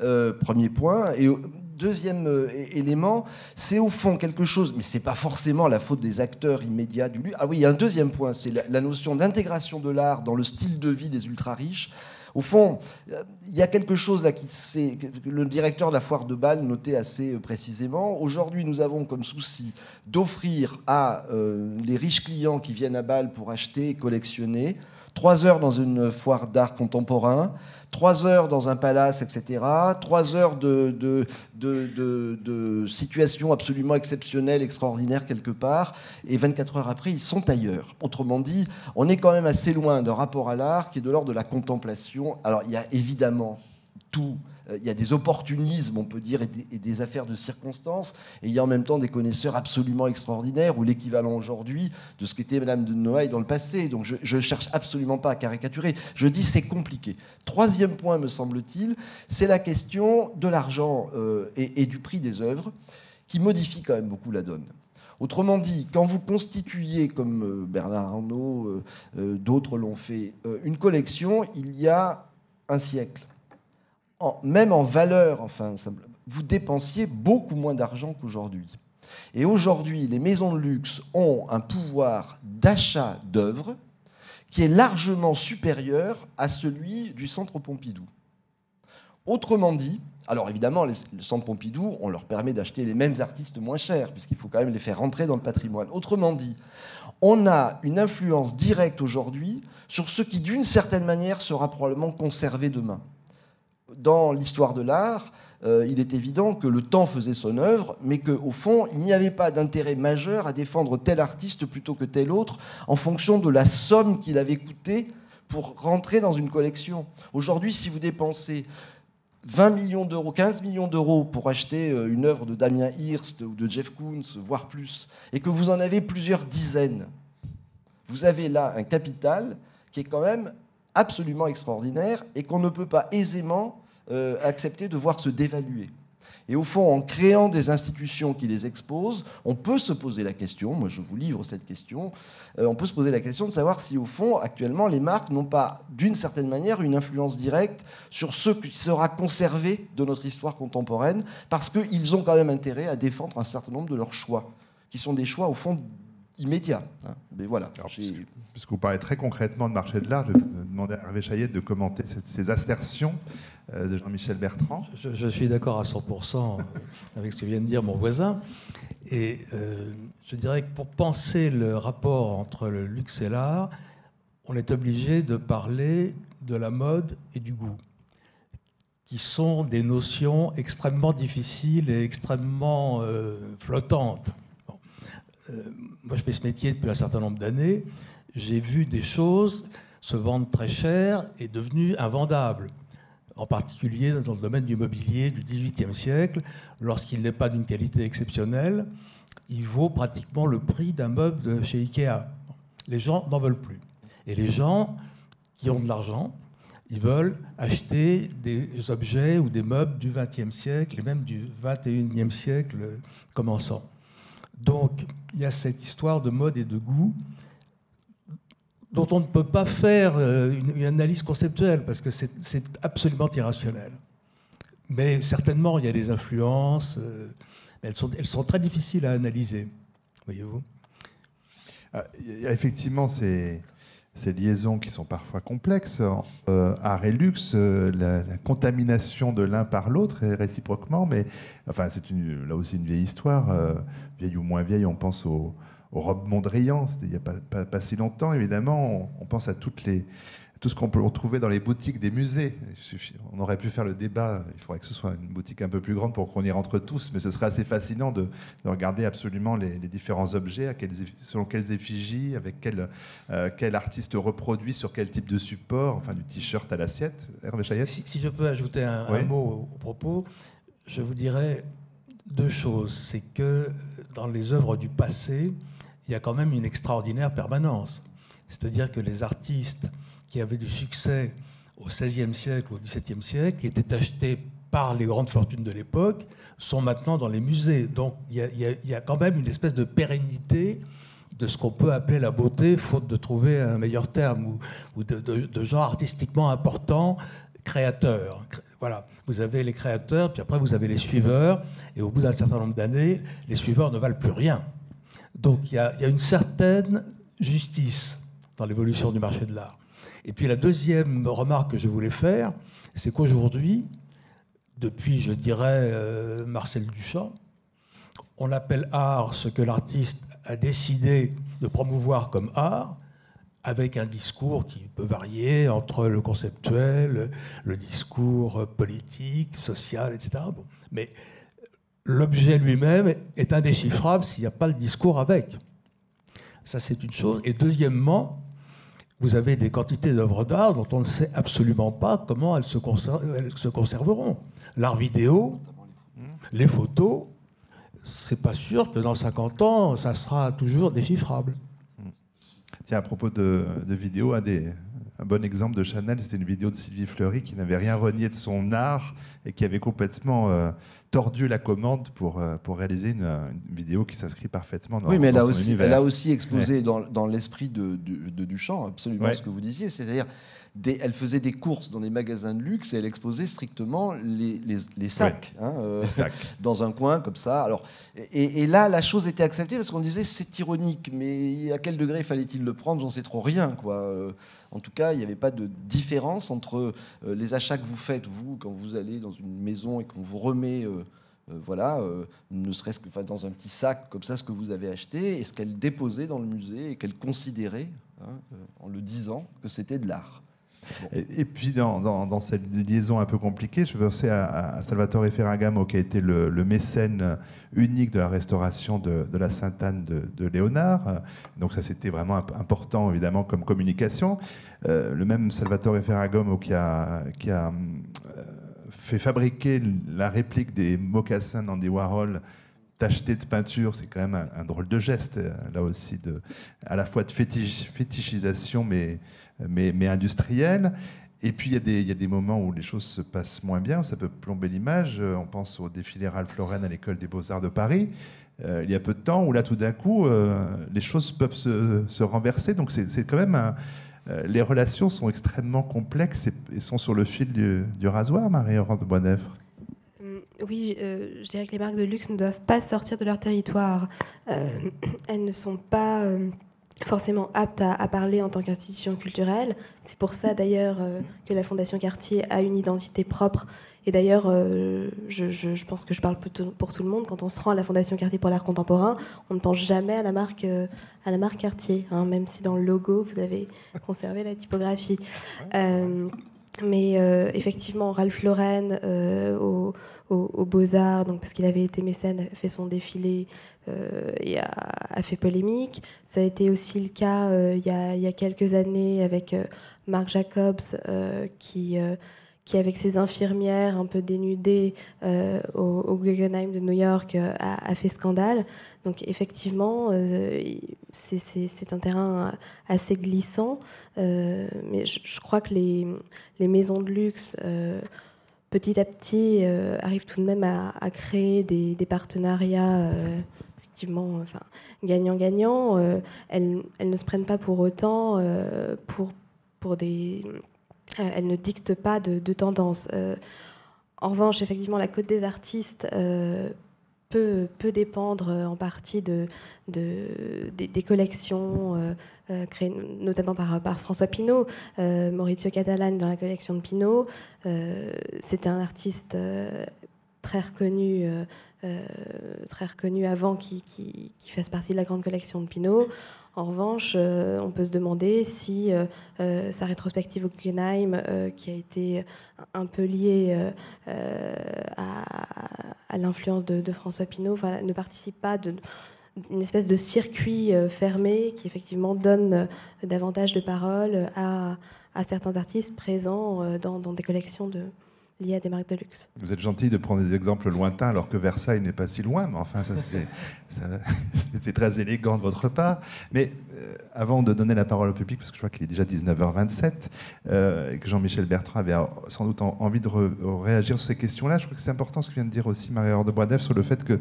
Euh, premier point. Et deuxième élément, c'est au fond quelque chose, mais c'est pas forcément la faute des acteurs immédiats du lieu. Ah oui, il y a un deuxième point, c'est la notion d'intégration de l'art dans le style de vie des ultra riches. Au fond, il y a quelque chose là qui que le directeur de la foire de Bâle notait assez euh, précisément. Aujourd'hui, nous avons comme souci d'offrir à euh, les riches clients qui viennent à Bâle pour acheter et collectionner trois heures dans une foire d'art contemporain, trois heures dans un palace, etc., trois heures de, de, situation absolument exceptionnelle, extraordinaire quelque part, et 24 heures après, ils sont ailleurs. Autrement dit, on est quand même assez loin d'un rapport à l'art qui est de l'ordre de la contemplation. Alors, il y a évidemment tout il y a des opportunismes, on peut dire, et des, affaires de circonstances, et il y a en même temps des connaisseurs absolument extraordinaires, ou l'équivalent aujourd'hui de ce qu'était Madame de Noailles dans le passé. Donc je ne cherche absolument pas à caricaturer. Je dis c'est compliqué. Troisième point, me semble-t-il, c'est la question de l'argent euh, et, du prix des œuvres, qui modifie quand même beaucoup la donne. Autrement dit, quand vous constituez, comme euh, Bernard Arnault, d'autres l'ont fait, une collection, il y a un siècle même en valeur, enfin, vous dépensiez beaucoup moins d'argent qu'aujourd'hui. Et aujourd'hui, les maisons de luxe ont un pouvoir d'achat d'œuvres qui est largement supérieur à celui du centre Pompidou. Autrement dit, alors évidemment, le centre Pompidou, on leur permet d'acheter les mêmes artistes moins chers, puisqu'il faut quand même les faire rentrer dans le patrimoine. Autrement dit, on a une influence directe aujourd'hui sur ce qui, d'une certaine manière, sera probablement conservé demain dans l'histoire de l'art, euh, il est évident que le temps faisait son œuvre, mais qu'au fond, il n'y avait pas d'intérêt majeur à défendre tel artiste plutôt que tel autre en fonction de la somme qu'il avait coûté pour rentrer dans une collection. Aujourd'hui, si vous dépensez 20 millions d'euros, 15 millions d'euros pour acheter euh, une œuvre de Damien Hirst ou de Jeff Koons, voire plus, et que vous en avez plusieurs dizaines, vous avez là un capital qui est quand même absolument extraordinaire et qu'on ne peut pas aisément euh, accepter de voir se dévaluer. Et au fond, en créant des institutions qui les exposent, on peut se poser la question, moi je vous livre cette question, euh, on peut se poser la question de savoir si au fond, actuellement, les marques n'ont pas, d'une certaine manière, une influence directe sur ce qui sera conservé de notre histoire contemporaine, parce qu'ils ont quand même intérêt à défendre un certain nombre de leurs choix, qui sont des choix, au fond, immédiats. Hein. Mais voilà. puisque, vous parlez très concrètement de marché de l'art, je vais demander à Hervé Chayette de commenter ces assertions euh, de Jean-Michel Bertrand. Je, suis d'accord à 100% avec ce que vient de dire mon voisin. Et euh, je dirais que pour penser le rapport entre le luxe et l'art, on est obligé de parler de la mode et du goût, qui sont des notions extrêmement difficiles et extrêmement euh, flottantes. Moi, je fais ce métier depuis un certain nombre d'années. J'ai vu des choses se vendre très cher et devenues invendables en particulier dans le domaine du mobilier du XVIIIe siècle, lorsqu'il n'est pas d'une qualité exceptionnelle, il vaut pratiquement le prix d'un meuble de chez Ikea. Les gens n'en veulent plus. Et les gens qui ont de l'argent, ils veulent acheter des objets ou des meubles du XXe siècle et même du XXIe siècle commençant. Donc il y a cette histoire de mode et de goût dont on ne peut pas faire euh, une, analyse conceptuelle parce que c'est absolument irrationnel. Mais certainement, il y a des influences. Euh, elles, sont, très difficiles à analyser, voyez-vous. Ah, effectivement ces, ces, liaisons qui sont parfois complexes. Euh, art et luxe, la, contamination de l'un par l'autre, et réciproquement, mais enfin, c'est là aussi une vieille histoire, vieille ou moins vieille, on pense au aux robes Mondrian, il n'y a pas, si longtemps, évidemment. On, pense à toutes les, tout ce qu'on peut retrouver dans les boutiques des musées. On aurait pu faire le débat, il faudrait que ce soit une boutique un peu plus grande pour qu'on y rentre tous, mais ce serait assez fascinant de, regarder absolument les, différents objets, à selon quelles effigies, avec quel, euh, quel artiste reproduit, sur quel type de support, enfin du t-shirt à l'assiette. Hervé si, si, je peux ajouter un, un mot au propos, je vous dirais deux choses. C'est que dans les œuvres du passé, il y a quand même une extraordinaire permanence. C'est-à-dire que les artistes qui avaient du succès au XVIe siècle, au XVIIe siècle, qui étaient achetés par les grandes fortunes de l'époque, sont maintenant dans les musées. Donc il y, a, quand même une espèce de pérennité de ce qu'on peut appeler la beauté, faute de trouver un meilleur terme, ou, de, de, genre artistiquement important, créateur. Voilà, vous avez les créateurs, puis après vous avez les suiveurs, et au bout d'un certain nombre d'années, les suiveurs ne valent plus rien. Donc il y, a, une certaine justice dans l'évolution du marché de l'art. Et puis la deuxième remarque que je voulais faire, c'est qu'aujourd'hui, depuis, je dirais, euh, Marcel Duchamp, on appelle art ce que l'artiste a décidé de promouvoir comme art, avec un discours qui peut varier entre le conceptuel, le discours politique, social, etc. Mais l'objet lui-même est indéchiffrable s'il n'y a pas le discours avec. Ça, c'est une chose. Et deuxièmement, vous avez des quantités d'œuvres d'art dont on ne sait absolument pas comment elles se, conserveront. L'art vidéo, les photos, c'est pas sûr que dans 50 ans, ça sera toujours déchiffrable. Tiens, à propos de, vidéos, un bon exemple de Chanel, c'était une vidéo de Sylvie Fleury qui n'avait rien renié de son art et qui avait complètement euh, tordu la commande pour, euh, pour réaliser une, vidéo qui s'inscrit parfaitement dans Oui, mais elle, a aussi, elle a aussi exposé dans, dans l'esprit de, de, Duchamp absolument ce que vous disiez, c'est-à-dire elle faisait des courses dans des magasins de luxe et elle exposait strictement les, les, sacs, hein, euh, dans un coin comme ça. Alors, et, là, la chose était acceptée parce qu'on disait c'est ironique, mais à quel degré fallait-il le prendre? J'en sais trop rien. Quoi. Euh, en tout cas, il n'y avait pas de différence entre euh, les achats que vous faites, vous, quand vous allez dans une maison et qu'on vous remet. voilà, ne serait-ce que dans un petit sac comme ça, ce que vous avez acheté, et ce qu'elle déposait dans le musée et qu'elle considérait, hein, en le disant, que c'était de l'art. Et, puis, dans, cette liaison un peu compliquée, je pensais à, à Salvatore Ferragamo, qui a été le, mécène unique de la restauration de, la Sainte-Anne de, Léonard. Donc, ça, c'était vraiment important, évidemment, comme communication. Euh, le même Salvatore Ferragamo qui a, qui a euh, fait fabriquer la réplique des mocassins d'Andy Warhol d'acheter de peinture, c'est quand même un, drôle de geste, euh, là aussi, de, à la fois de fétichisation, mais mais, mais industrielle. Et puis il y, a des- il y a des moments où les choses se passent moins bien, ça peut plomber l'image. Euh, On pense au défilé Ralph Lauren à l'école des beaux-arts de Paris, euh, il y a peu de temps, où là tout d'un coup, les choses peuvent se, se renverser. Donc c'est quand même un... les relations sont extrêmement complexes et, sont sur le fil du, rasoir, Marie-Laurent de. Hum, Oui, euh, je dirais que les marques de luxe ne doivent pas sortir de leur territoire. Euh, elles ne sont pas euh, forcément aptes à, parler en tant qu'institution culturelle. C'est pour ça d'ailleurs que la Fondation Cartier a une identité propre. Et d'ailleurs, je, pense que je parle pour tout, le monde. Quand on se rend à la Fondation Cartier pour l'art contemporain, on ne pense jamais à la marque, à la marque Cartier, hein, même si dans le logo vous avez conservé la typographie. Mais euh, effectivement, Ralph Lauren euh, au, au- aux Beaux-Arts, donc parce qu'il avait été mécène, a fait son défilé euh, et a, fait polémique. Ça a été aussi le cas il, y a, quelques années avec Marc Jacobs, qui, qui, avec ses infirmières un peu dénudées euh, au, Guggenheim de New York, euh, a, fait scandale. Donc effectivement, euh, c'est- un terrain assez glissant, mais je, crois que les, maisons de luxe, petit à petit, arrivent tout de même à, créer des, partenariats effectivement enfin, gagnant-gagnant. Elles, ne se prennent pas pour autant pour, pour des... euh, elles ne dictent pas de, tendance. Euh, en revanche, effectivement, la cote des artistes euh, peut, peut dépendre en partie de, de- des, collections créées notamment par, par François Pinault. Maurizio Catalan dans la collection de Pinault. C'était un artiste très reconnu, très reconnu avant qu'il qu'il- qu'il fasse partie de la grande collection de Pinault. En revanche, euh, on peut se demander si euh, euh, sa rétrospective au Guggenheim, qui a été un peu liée à, l'influence de, François Pinault, ne participe pas de, une espèce de circuit fermé qui effectivement donne davantage de parole à, certains artistes présents dans des collections de, liées à des marques de luxe. Vous êtes gentil de prendre des exemples lointains alors que Versailles n'est pas si loin, mais enfin, ça c'est très élégant de votre part. Mais euh, avant de donner la parole au public, parce que je vois qu'il est déjà 19h27, euh, et que Jean-Michel Bertrand avait sans doute en- envie de réagir sur ces questions-là, je crois que c'est important ce que vient de dire aussi Marie-Laure de sur le fait que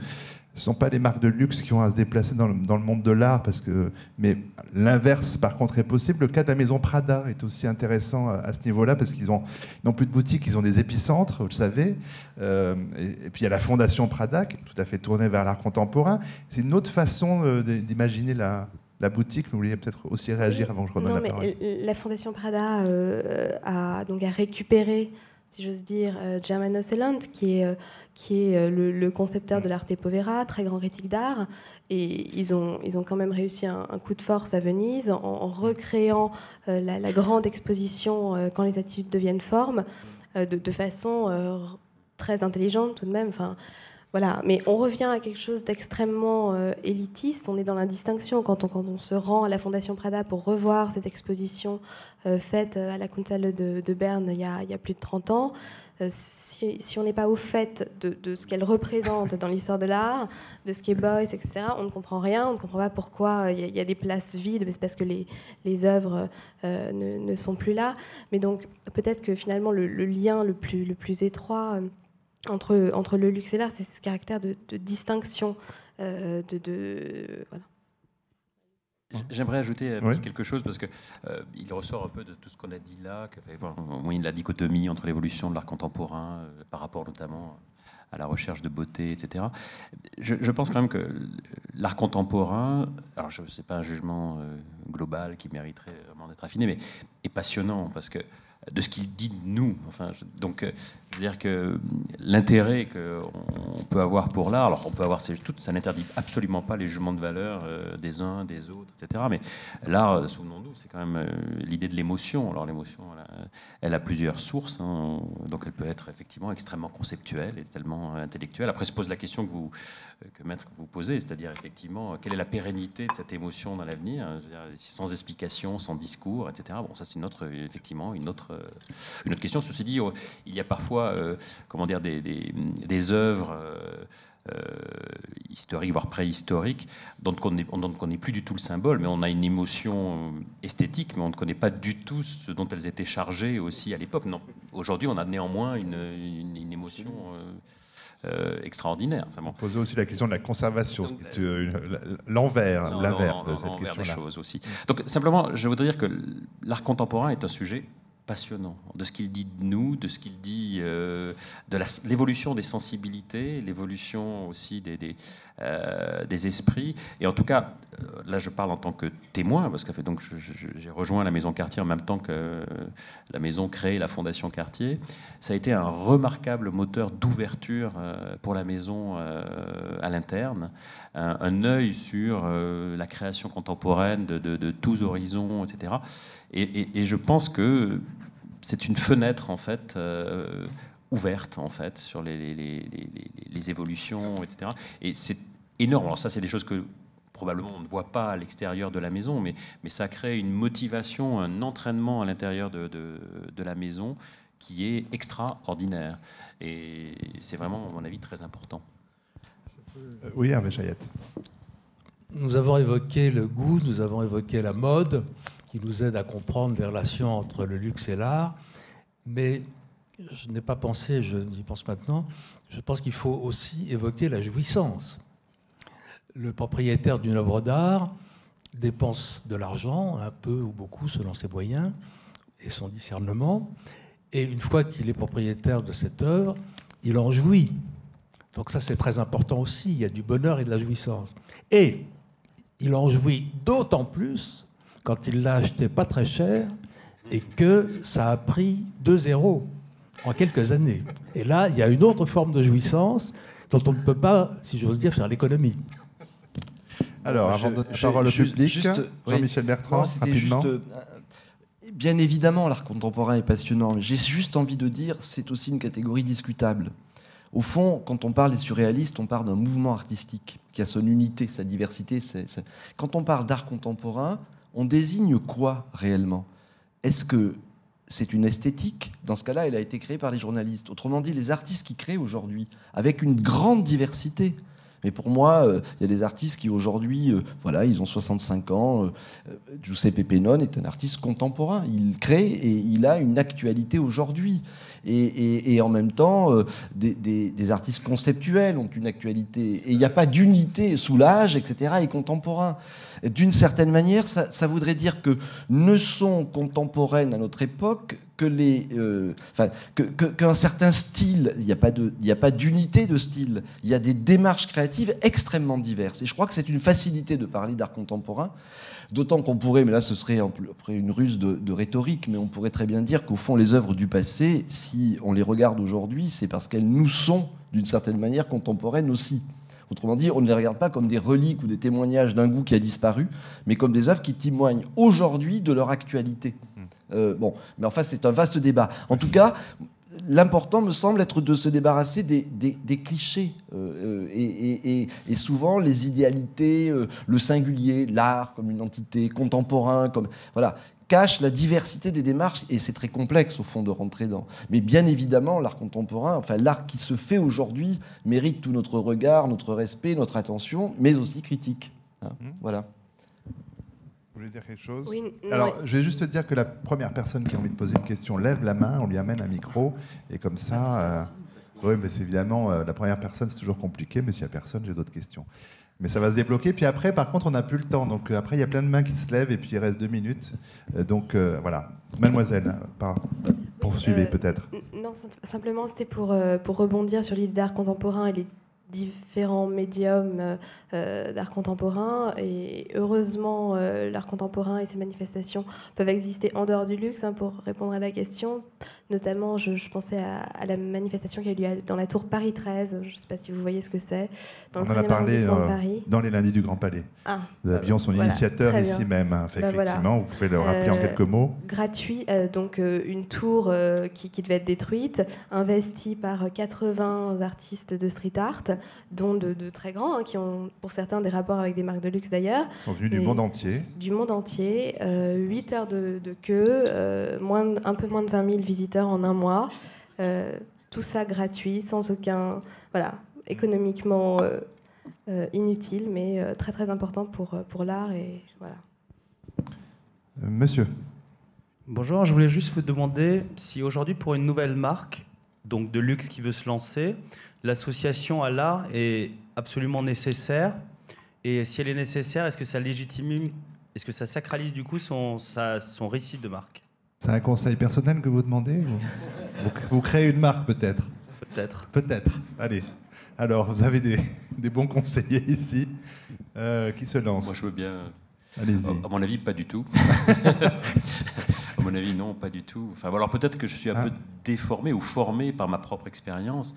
ce ne sont pas les marques de luxe qui ont à se déplacer dans le, dans le monde de l'art, parce que, mais l'inverse, par contre, est possible. Le cas de la maison Prada est aussi intéressant à, à ce niveau-là, parce qu'ils ont- ils n'ont plus de boutique, ils ont des épicentres, vous le savez. Euh, et, et puis il y a la Fondation Prada, qui est tout à fait tournée vers l'art contemporain. C'est une autre façon euh, d'imaginer la, la boutique. Vous vouliez peut-être aussi réagir avant que je redonne Non, la mais parole. l- la Fondation Prada euh, a, donc a récupéré, si j'ose dire, euh, Germano Seland, qui est, euh, qui est euh, le, concepteur de l'Arte Povera, très grand critique d'art. Et ils ont, ils ont quand même réussi un, coup de force à Venise en, recréant la, grande exposition Quand les attitudes deviennent formes, euh, de, de façon très intelligente tout de même. Enfin, voilà, mais on revient à quelque chose d'extrêmement euh, élitiste. On est dans l'indistinction quand on, quand on se rend à la Fondation Prada pour revoir cette exposition euh, faite euh, à la Kunsthalle de, Berne il y, a, plus de 30 ans. Si, on n'est pas au fait de, ce qu'elle représente dans l'histoire de l'art, de ce qu'est Beuys, etc., on ne comprend rien. On ne comprend pas pourquoi il y, a- des places vides, mais c'est parce que les, œuvres ne, sont plus là. Mais donc peut-être que finalement le, le lien le plus, le plus étroit entre, entre le luxe et l'art, c'est ce caractère de, de distinction. euh, de, de- voilà. J'aimerais ajouter un Oui. petit quelque chose parce que euh, il ressort un peu de tout ce qu'on a dit là, que, enfin, bon, au moyen de la dichotomie entre l'évolution de l'art contemporain euh, par rapport notamment à la recherche de beauté, etc. Je, je pense quand même que l'art contemporain, alors je sais pas un jugement euh, global qui mériterait vraiment d'être affiné, mais est passionnant parce que de ce qu'il dit de nous. Enfin, je- donc, euh, je veux dire que l'intérêt qu'on peut avoir pour l'art, alors on peut avoir, ces- tout, ça n'interdit absolument pas les jugements de valeur euh, des uns, des autres, etc. Mais l'art, euh, souvenons-nous, c'est quand même l'idée de l'émotion. Alors l'émotion, elle, a- plusieurs sources, hein. donc elle peut être effectivement extrêmement conceptuelle et tellement intellectuelle. Après se pose la question que vous, que maître vous posez, c'est-à-dire effectivement euh, quelle est la pérennité de cette émotion dans l'avenir, hein, sans explication, sans discours, etc. Bon, ça c'est une autre, effectivement, une autre autre, une autre question. Ceci dit, il y a parfois comment dire, des, des, œuvres euh, historique, voire préhistorique, dont on ne connaît plus du tout le symbole, mais on a une émotion esthétique, mais on ne connaît pas du tout ce dont elles étaient chargées aussi à l'époque. Non, aujourd'hui, on a néanmoins une, une, émotion. Euh, euh, extraordinaire. Enfin, bon. Poser aussi la question de la conservation, l'envers, l'envers de cette question-là. choses aussi. Donc simplement, je voudrais dire que l'art contemporain est un sujet passionnant de ce qu'il dit de nous, de ce qu'il dit euh, de l'évolution des sensibilités, l'évolution aussi des, des, euh, esprits. Et en tout cas, euh, là je parle en tant que témoin, parce que j'ai rejoint la Maison Cartier en même temps que la Maison créée la Fondation Cartier. Ça a été un remarquable moteur d'ouverture pour la Maison à l'interne, un, œil sur la création contemporaine de, tous horizons, etc. Et, et je pense que c'est une fenêtre en fait euh, ouverte en fait sur les, les, évolutions, etc. Et c'est énorme. Alors ça, c'est des choses que probablement on ne voit pas à l'extérieur de la maison, mais, mais ça crée une motivation, un entraînement à l'intérieur de, de, la maison qui est extraordinaire. Et c'est vraiment, à mon avis, très important. Euh, oui, Hervé Chayette. Nous avons évoqué le goût, nous avons évoqué la mode qui nous aide à comprendre les relations entre le luxe et l'art. Mais je n'ai pas pensé, je y pense maintenant, je pense qu'il faut aussi évoquer la jouissance. Le propriétaire d'une œuvre d'art dépense de l'argent, un peu ou beaucoup selon ses moyens et son discernement, et une fois qu'il est propriétaire de cette œuvre, il en jouit. Donc ça c'est très important aussi, il y a du bonheur et de la jouissance. Et il en jouit d'autant plus quand il l'a acheté pas très cher et que ça a pris 2-0 en quelques années. Et là, il y a une autre forme de jouissance dont on ne peut pas, si j'ose dire, faire l'économie. Alors, avant de parole au public, Jean-Michel Bertrand, rapidement. Euh, bien évidemment, l'art contemporain est passionnant, mais j'ai juste envie de dire c'est aussi une catégorie discutable. Au fond, quand on parle des surréalistes, on parle d'un mouvement artistique qui a son unité, sa diversité. Quand on parle d'art contemporain, on désigne quoi réellement? Est-ce que c'est une esthétique? Dans ce cas-là, elle a été créée par les journalistes. Autrement dit, les artistes qui créent aujourd'hui, avec une grande diversité, mais pour moi, euh, il y a des artistes qui aujourd'hui, euh, voilà, ils ont 65 ans. Euh, Giuseppe Pennone est un artiste contemporain. Il crée et il a une actualité aujourd'hui. Et, en même temps, des, artistes conceptuels ont une actualité. Et il n'y a pas d'unité sous l'âge, etc., et contemporain. D'une certaine manière, ça, ça voudrait dire que ne sont contemporaines à notre époque que les, euh, qu'un certain style, il n'y a pas d'unité de style. Il y a des démarches créatives extrêmement diverses. Et je crois que c'est une facilité de parler d'art contemporain, d'autant qu'on pourrait, mais là ce serait après une ruse de, rhétorique, mais on pourrait très bien dire qu'au fond les œuvres du passé, si on les regarde aujourd'hui, c'est parce qu'elles nous sont d'une certaine manière contemporaines aussi. Autrement dit, on ne les regarde pas comme des reliques ou des témoignages d'un goût qui a disparu, mais comme des œuvres qui témoignent aujourd'hui de leur actualité. Euh, bon, mais enfin, c'est un vaste débat. En tout cas, l'important me semble être de se débarrasser des, clichés euh, et, souvent les idéalités, euh, le singulier, l'art comme une entité, contemporain, comme voilà, cache la diversité des démarches et c'est très complexe au fond de rentrer dans. Mais bien évidemment, l'art contemporain, enfin l'art qui se fait aujourd'hui, mérite tout notre regard, notre respect, notre attention, mais aussi critique. Hein. Mmh. Voilà voulez dire quelque chose Alors, je vais juste te dire que la première personne qui a envie de poser une question lève la main, on lui amène un micro, et comme ça. Euh, oui, mais c'est évidemment, euh, la première personne, c'est toujours compliqué, mais s'il n'y a personne, j'ai d'autres questions. Mais ça va se débloquer. Puis après, par contre, on n'a plus le temps. Donc euh, après, il y a plein de mains qui se lèvent, et puis il reste deux minutes. donc voilà. Mademoiselle, poursuivez peut-être. Non, simplement, c'était pour, pour rebondir sur l'idée d'art contemporain et les différents médiums euh, euh, d'art contemporain. Et heureusement, euh, l'art contemporain et ses manifestations peuvent exister en dehors du luxe, hein, pour répondre à la question. Notamment, je, pensais à, la manifestation qui a eu lieu dans la tour Paris 13. Je ne sais pas si vous voyez ce que c'est. On en a parlé dans les lundis du Grand Palais. Ah, Nous avions son initiateur ici même. Hein. Bah, effectivement, vous pouvez le rappeler en quelques mots. Gratuit, donc une tour qui, qui devait être détruite, investie par 80 artistes de street art. Dont de, très grands, hein, qui ont pour certains des rapports avec des marques de luxe d'ailleurs. Ils sont venus du monde entier. Du monde entier. 8 heures de, queue, moins, un peu moins de 20 000 visiteurs en un mois. tout ça gratuit, sans aucun. Voilà, économiquement inutile, mais très très important pour, pour l'art. Et voilà. Monsieur. Bonjour, je voulais juste vous demander si aujourd'hui, pour une nouvelle marque, donc de luxe qui veut se lancer, l'association à l'art est absolument nécessaire. Et si elle est nécessaire, est-ce que ça légitime, est-ce que ça sacralise du coup son, son récit de marque? C'est un conseil personnel que vous demandez vous, créez une marque peut-être? Peut-être. Peut-être. Allez. Alors, vous avez des, des bons conseillers ici euh, qui se lancent. Moi, je veux bien. Allez-y. À mon avis, pas du tout. À mon avis, non, pas du tout. Enfin, alors peut-être que je suis un ah. peu déformé ou formé par ma propre expérience,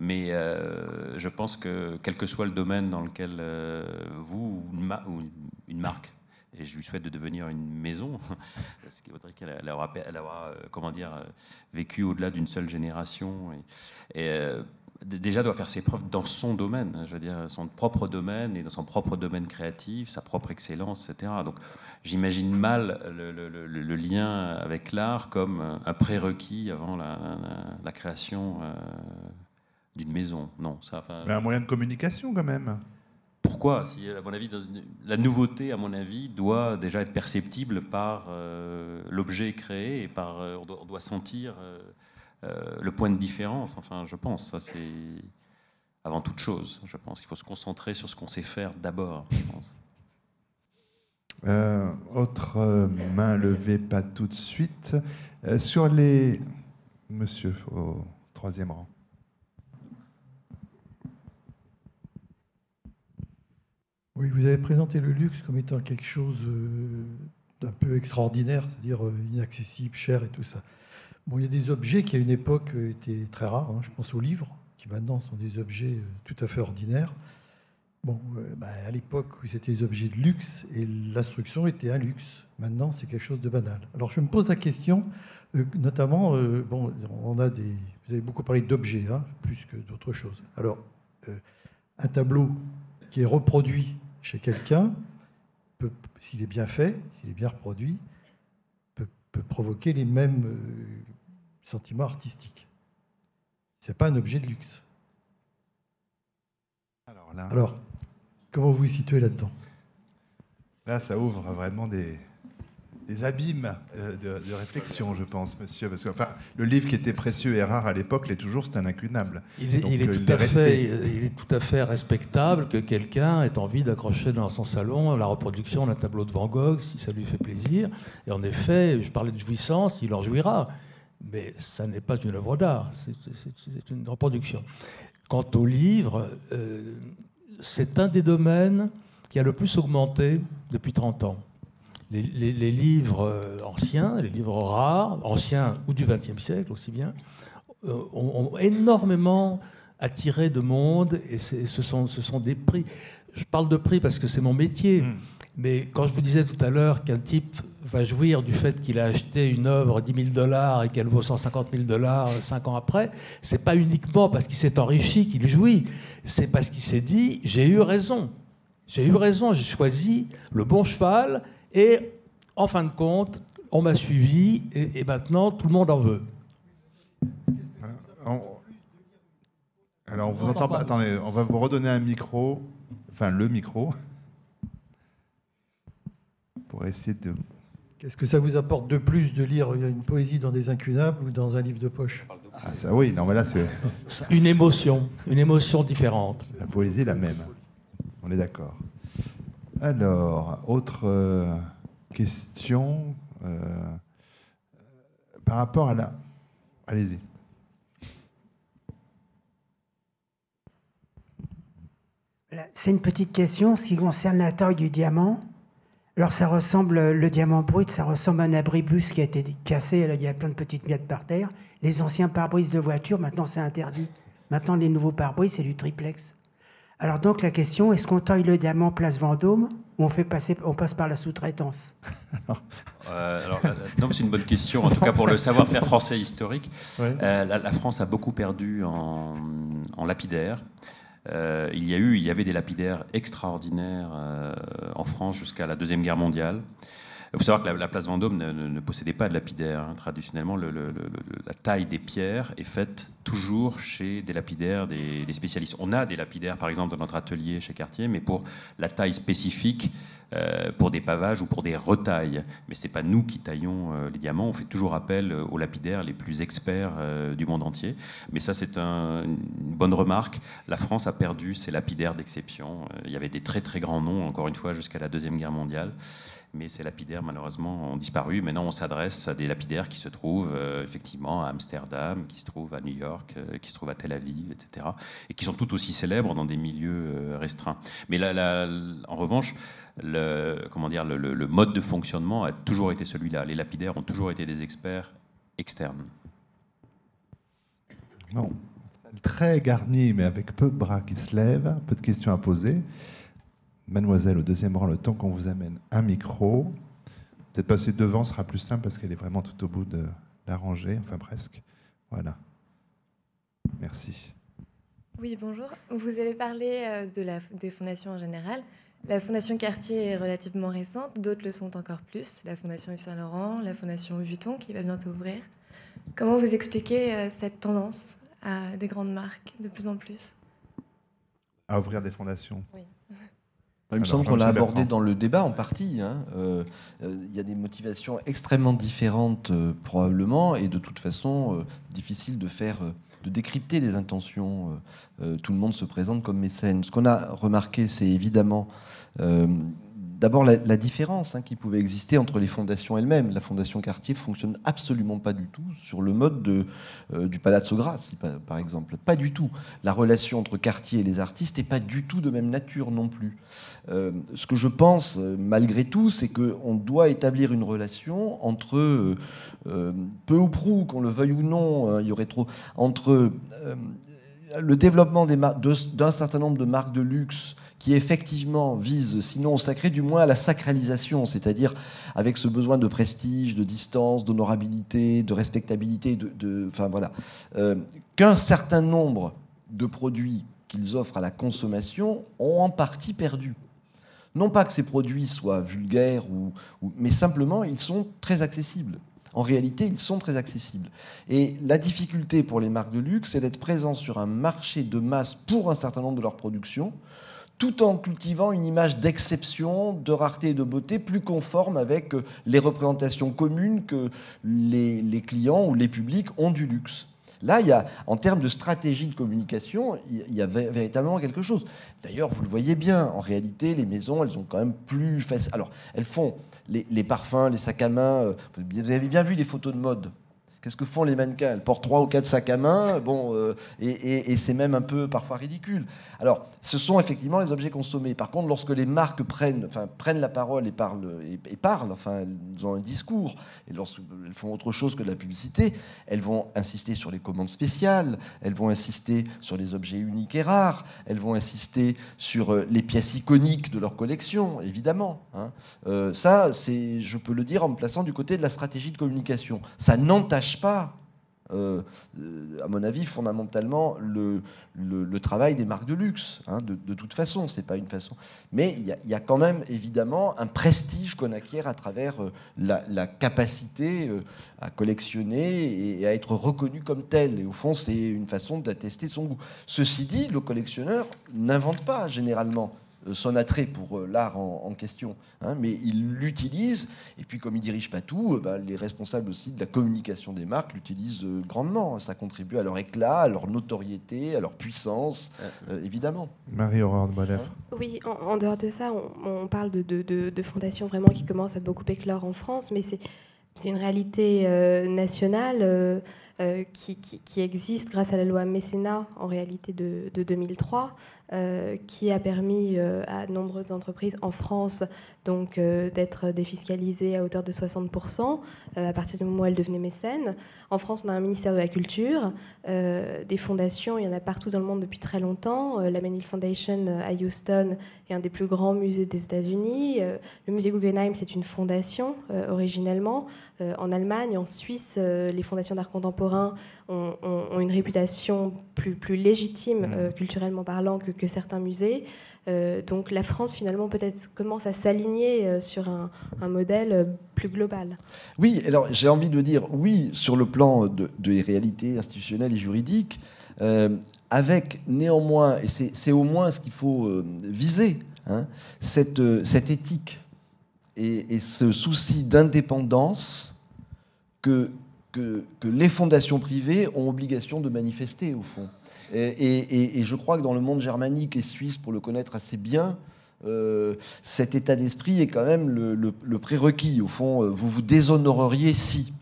mais euh, je pense que quel que soit le domaine dans lequel euh, vous ou une, marque et je lui souhaite de devenir une maison, ce qui voudrait qu'elle aura, elle aura, euh, comment dire, vécu au-delà d'une seule génération. Et, déjà doit faire ses preuves dans son domaine, je veux dire, son propre domaine et dans son propre domaine créatif, sa propre excellence, etc. Donc j'imagine mal le, lien avec l'art comme un prérequis avant la, création d'une maison. Non, ça. Mais un moyen de communication quand même. Pourquoi? Si, à mon avis, la nouveauté, à mon avis, doit déjà être perceptible par euh, l'objet créé et par. Euh, on, doit, sentir. Euh, le point de différence, enfin, je pense, ça c'est avant toute chose. Je pense qu'il faut se concentrer sur ce qu'on sait faire d'abord. Autre main levée, pas tout de suite. sur les. Monsieur, au troisième rang. Oui, vous avez présenté le luxe comme étant quelque chose d'un peu extraordinaire, c'est-à-dire inaccessible, cher et tout ça. Bon, il y a des objets qui à une époque euh, étaient très rares. Hein. Je pense aux livres, qui maintenant sont des objets euh, tout à fait ordinaires. Bon, euh, bah, à l'époque, c'était des objets de luxe et l'instruction était un luxe. Maintenant, c'est quelque chose de banal. Alors, je me pose la question, notamment, bon, on a vous avez beaucoup parlé d'objets, hein, plus que d'autres choses. Alors, un tableau qui est reproduit chez quelqu'un, s'il est bien fait, s'il est bien reproduit, peut, peut provoquer les mêmes sentiment artistique. Ce n'est pas un objet de luxe. Alors, comment vous vous situez là-dedans? Là, ça ouvre vraiment des, abîmes euh, de, réflexion, je pense, monsieur. Parce que enfin, le livre qui était précieux et rare à l'époque l'est toujours, c'est un incunable. Il est, il, est tout à fait, il est, tout à fait, respectable que quelqu'un ait envie d'accrocher dans son salon la reproduction d'un tableau de Van Gogh, si ça lui fait plaisir. Et en effet, je parlais de jouissance, il en jouira mais ça n'est pas une œuvre d'art, c'est une reproduction. Quant au livre, euh, c'est un des domaines qui a le plus augmenté depuis 30 ans. Les, livres euh, anciens, les livres rares, anciens ou du XXe siècle aussi bien, euh, ont, énormément attiré de monde et ce sont, ce sont des prix. Je parle de prix parce que c'est mon métier. Hmm. Mais quand je vous disais tout à l'heure qu'un type va jouir du fait qu'il a acheté une œuvre 10 000 dollars et qu'elle vaut 150 000 dollars cinq ans après, c'est pas uniquement parce qu'il s'est enrichi qu'il jouit, c'est parce qu'il s'est dit j'ai eu raison, j'ai eu raison, j'ai choisi le bon cheval et en fin de compte, on m'a suivi et, maintenant tout le monde en veut. Alors on vous entend pas. Attendez, on va vous redonner un micro, enfin le micro pour essayer de... Qu'est-ce que ça vous apporte de plus de lire une poésie dans des incunables ou dans un livre de poche? Ah, ça, Oui, non, mais là, c'est... Une émotion, une émotion différente. La poésie est la même. On est d'accord. Alors, autre euh, question euh, par rapport à la... Allez-y. C'est une petite question, ce qui concerne la taille du diamant. Alors ça ressemble, le diamant brut, ça ressemble à un abribus qui a été cassé, il y a plein de petites miettes par terre. Les anciens pare-brises de voiture, maintenant c'est interdit. Maintenant les nouveaux pare-brises, c'est du triplex. Alors donc la question, est-ce qu'on taille le diamant place Vendôme ou on, fait passer, on passe par la sous-traitance? Euh, Non, c'est une bonne question, en tout cas pour le savoir-faire français historique. Euh, la, France a beaucoup perdu en, en lapidaire. il y a eu, il y avait des lapidaires extraordinaires en France jusqu'à la deuxième guerre mondiale. Il faut savoir que la, place Vendôme ne, possédait pas de lapidaire. Hein. Traditionnellement, la taille des pierres est faite toujours chez des lapidaires, des, spécialistes. On a des lapidaires, par exemple, dans notre atelier chez Cartier, mais pour la taille spécifique, euh, pour des pavages ou pour des retailles. Mais ce n'est pas nous qui taillons euh, les diamants. On fait toujours appel aux lapidaires les plus experts euh, du monde entier. Mais ça, c'est une bonne remarque. La France a perdu ses lapidaires d'exception. Il y avait des très très grands noms, encore une fois, jusqu'à la Deuxième Guerre mondiale mais ces lapidaires malheureusement ont disparu. Maintenant, on s'adresse à des lapidaires qui se trouvent euh, effectivement à Amsterdam, qui se trouvent à New York, euh, qui se trouvent à Tel Aviv, etc., et qui sont tout aussi célèbres dans des milieux euh, restreints. Mais en revanche, le, comment dire, le, mode de fonctionnement a toujours été celui-là. Les lapidaires ont toujours été des experts externes. Non. Très garni, mais avec peu de bras qui se lèvent, peu de questions à poser. Mademoiselle, au deuxième rang, le temps qu'on vous amène un micro. Peut-être passer devant sera plus simple parce qu'elle est vraiment tout au bout de la rangée, enfin presque. Voilà. Merci. Oui, bonjour. Vous avez parlé euh, de la, des fondations en général. La Fondation Cartier est relativement récente, d'autres le sont encore plus. La Fondation Yves Saint-Laurent, la Fondation Vuitton qui va bientôt ouvrir. Comment vous expliquez euh, cette tendance à des grandes marques de plus en plus? À ouvrir des fondations? Oui. Il me semble qu'on l'a abordé dans le débat en partie. Hein. Euh, euh, il y a des motivations extrêmement différentes euh, probablement et de toute façon difficile de faire, de décrypter les intentions. tout le monde se présente comme mécène. Ce qu'on a remarqué, c'est évidemment D'abord, la, différence hein, qui pouvait exister entre les fondations elles-mêmes. La fondation Cartier fonctionne absolument pas du tout sur le mode de, euh, du Palazzo Grassi, par, exemple. Pas du tout. La relation entre Cartier et les artistes n'est pas du tout de même nature non plus. Euh, ce que je pense, euh, malgré tout, c'est qu'on doit établir une relation entre, peu ou prou, qu'on le veuille ou non, hein, il y aurait trop, entre le développement d'un certain nombre de marques de luxe qui effectivement vise, sinon au sacré, du moins à la sacralisation, c'est-à-dire avec ce besoin de prestige, de distance, d'honorabilité, de respectabilité, de, voilà, euh, qu'un certain nombre de produits qu'ils offrent à la consommation ont en partie perdu. Non pas que ces produits soient vulgaires, mais simplement ils sont très accessibles. En réalité, ils sont très accessibles. Et la difficulté pour les marques de luxe, c'est d'être présents sur un marché de masse pour un certain nombre de leurs productions, tout en cultivant une image d'exception, de rareté et de beauté plus conforme avec euh, les représentations communes que les, clients ou les publics ont du luxe. Là, il y a, en termes de stratégie de communication, il y a véritablement quelque chose. D'ailleurs, vous le voyez bien, en réalité, les maisons, elles ont quand même plus. Alors, elles font les, les parfums, les sacs à main. Euh, vous avez bien vu les photos de mode. Qu'est-ce que font les mannequins? Elles portent trois ou quatre sacs à main, bon, euh, et, c'est même un peu parfois ridicule. Alors, ce sont effectivement les objets consommés. Par contre, lorsque les marques prennent, enfin, prennent la parole et parlent, enfin, elles ont un discours, et lorsqu'elles font autre chose que de la publicité, elles vont insister sur les commandes spéciales, elles vont insister sur les objets uniques et rares, elles vont insister sur euh, les pièces iconiques de leur collection, évidemment. Hein. Euh, ça, je peux le dire en me plaçant du côté de la stratégie de communication. Ça n'entache pas, euh, à mon avis, fondamentalement le, le, travail des marques de luxe. Hein, de, toute façon, c'est pas une façon. Mais il y, a quand même évidemment un prestige qu'on acquiert à travers euh, la, capacité euh, à collectionner et à être reconnu comme tel. Et au fond, c'est une façon d'attester son goût. Ceci dit, le collectionneur n'invente pas généralement. Euh, son attrait pour euh, l'art en, question, hein, mais il l'utilise, et puis comme il dirige pas tout, euh, bah, les responsables aussi de la communication des marques l'utilisent grandement. Ça contribue à leur éclat, à leur notoriété, à leur puissance, évidemment. Marie-Aurore de Oui, en, dehors de ça, on, parle de, de, fondations vraiment qui commencent à beaucoup éclore en France, mais c'est une réalité nationale. qui, qui, existe grâce à la loi mécénat en réalité de, de 2003, euh, qui a permis euh, à nombreuses entreprises en France donc euh, d'être défiscalisées à hauteur de 60% à partir du moment où elles devenaient mécènes. En France, on a un ministère de la Culture, des fondations, il y en a partout dans le monde depuis très longtemps. la Menil Foundation à Houston est un des plus grands musées des États-Unis. le musée Guggenheim, c'est une fondation originellement. en Allemagne, en Suisse, les fondations d'art contemporain ont, une réputation plus, plus légitime Mmh. euh, culturellement parlant que, que certains musées. Euh, donc la France finalement peut-être commence à s'aligner euh, sur un, un modèle plus global. Oui, alors j'ai envie de dire oui sur le plan de, des réalités institutionnelles et juridiques, avec néanmoins, et c'est c'est au moins ce qu'il faut viser, hein, cette, cette éthique et, et ce souci d'indépendance que, que, les fondations privées ont obligation de manifester au fond. Et, je crois que dans le monde germanique et suisse, pour le connaître assez bien, euh, cet état d'esprit est quand même le, prérequis. Au fond, euh, vous vous déshonoreriez si.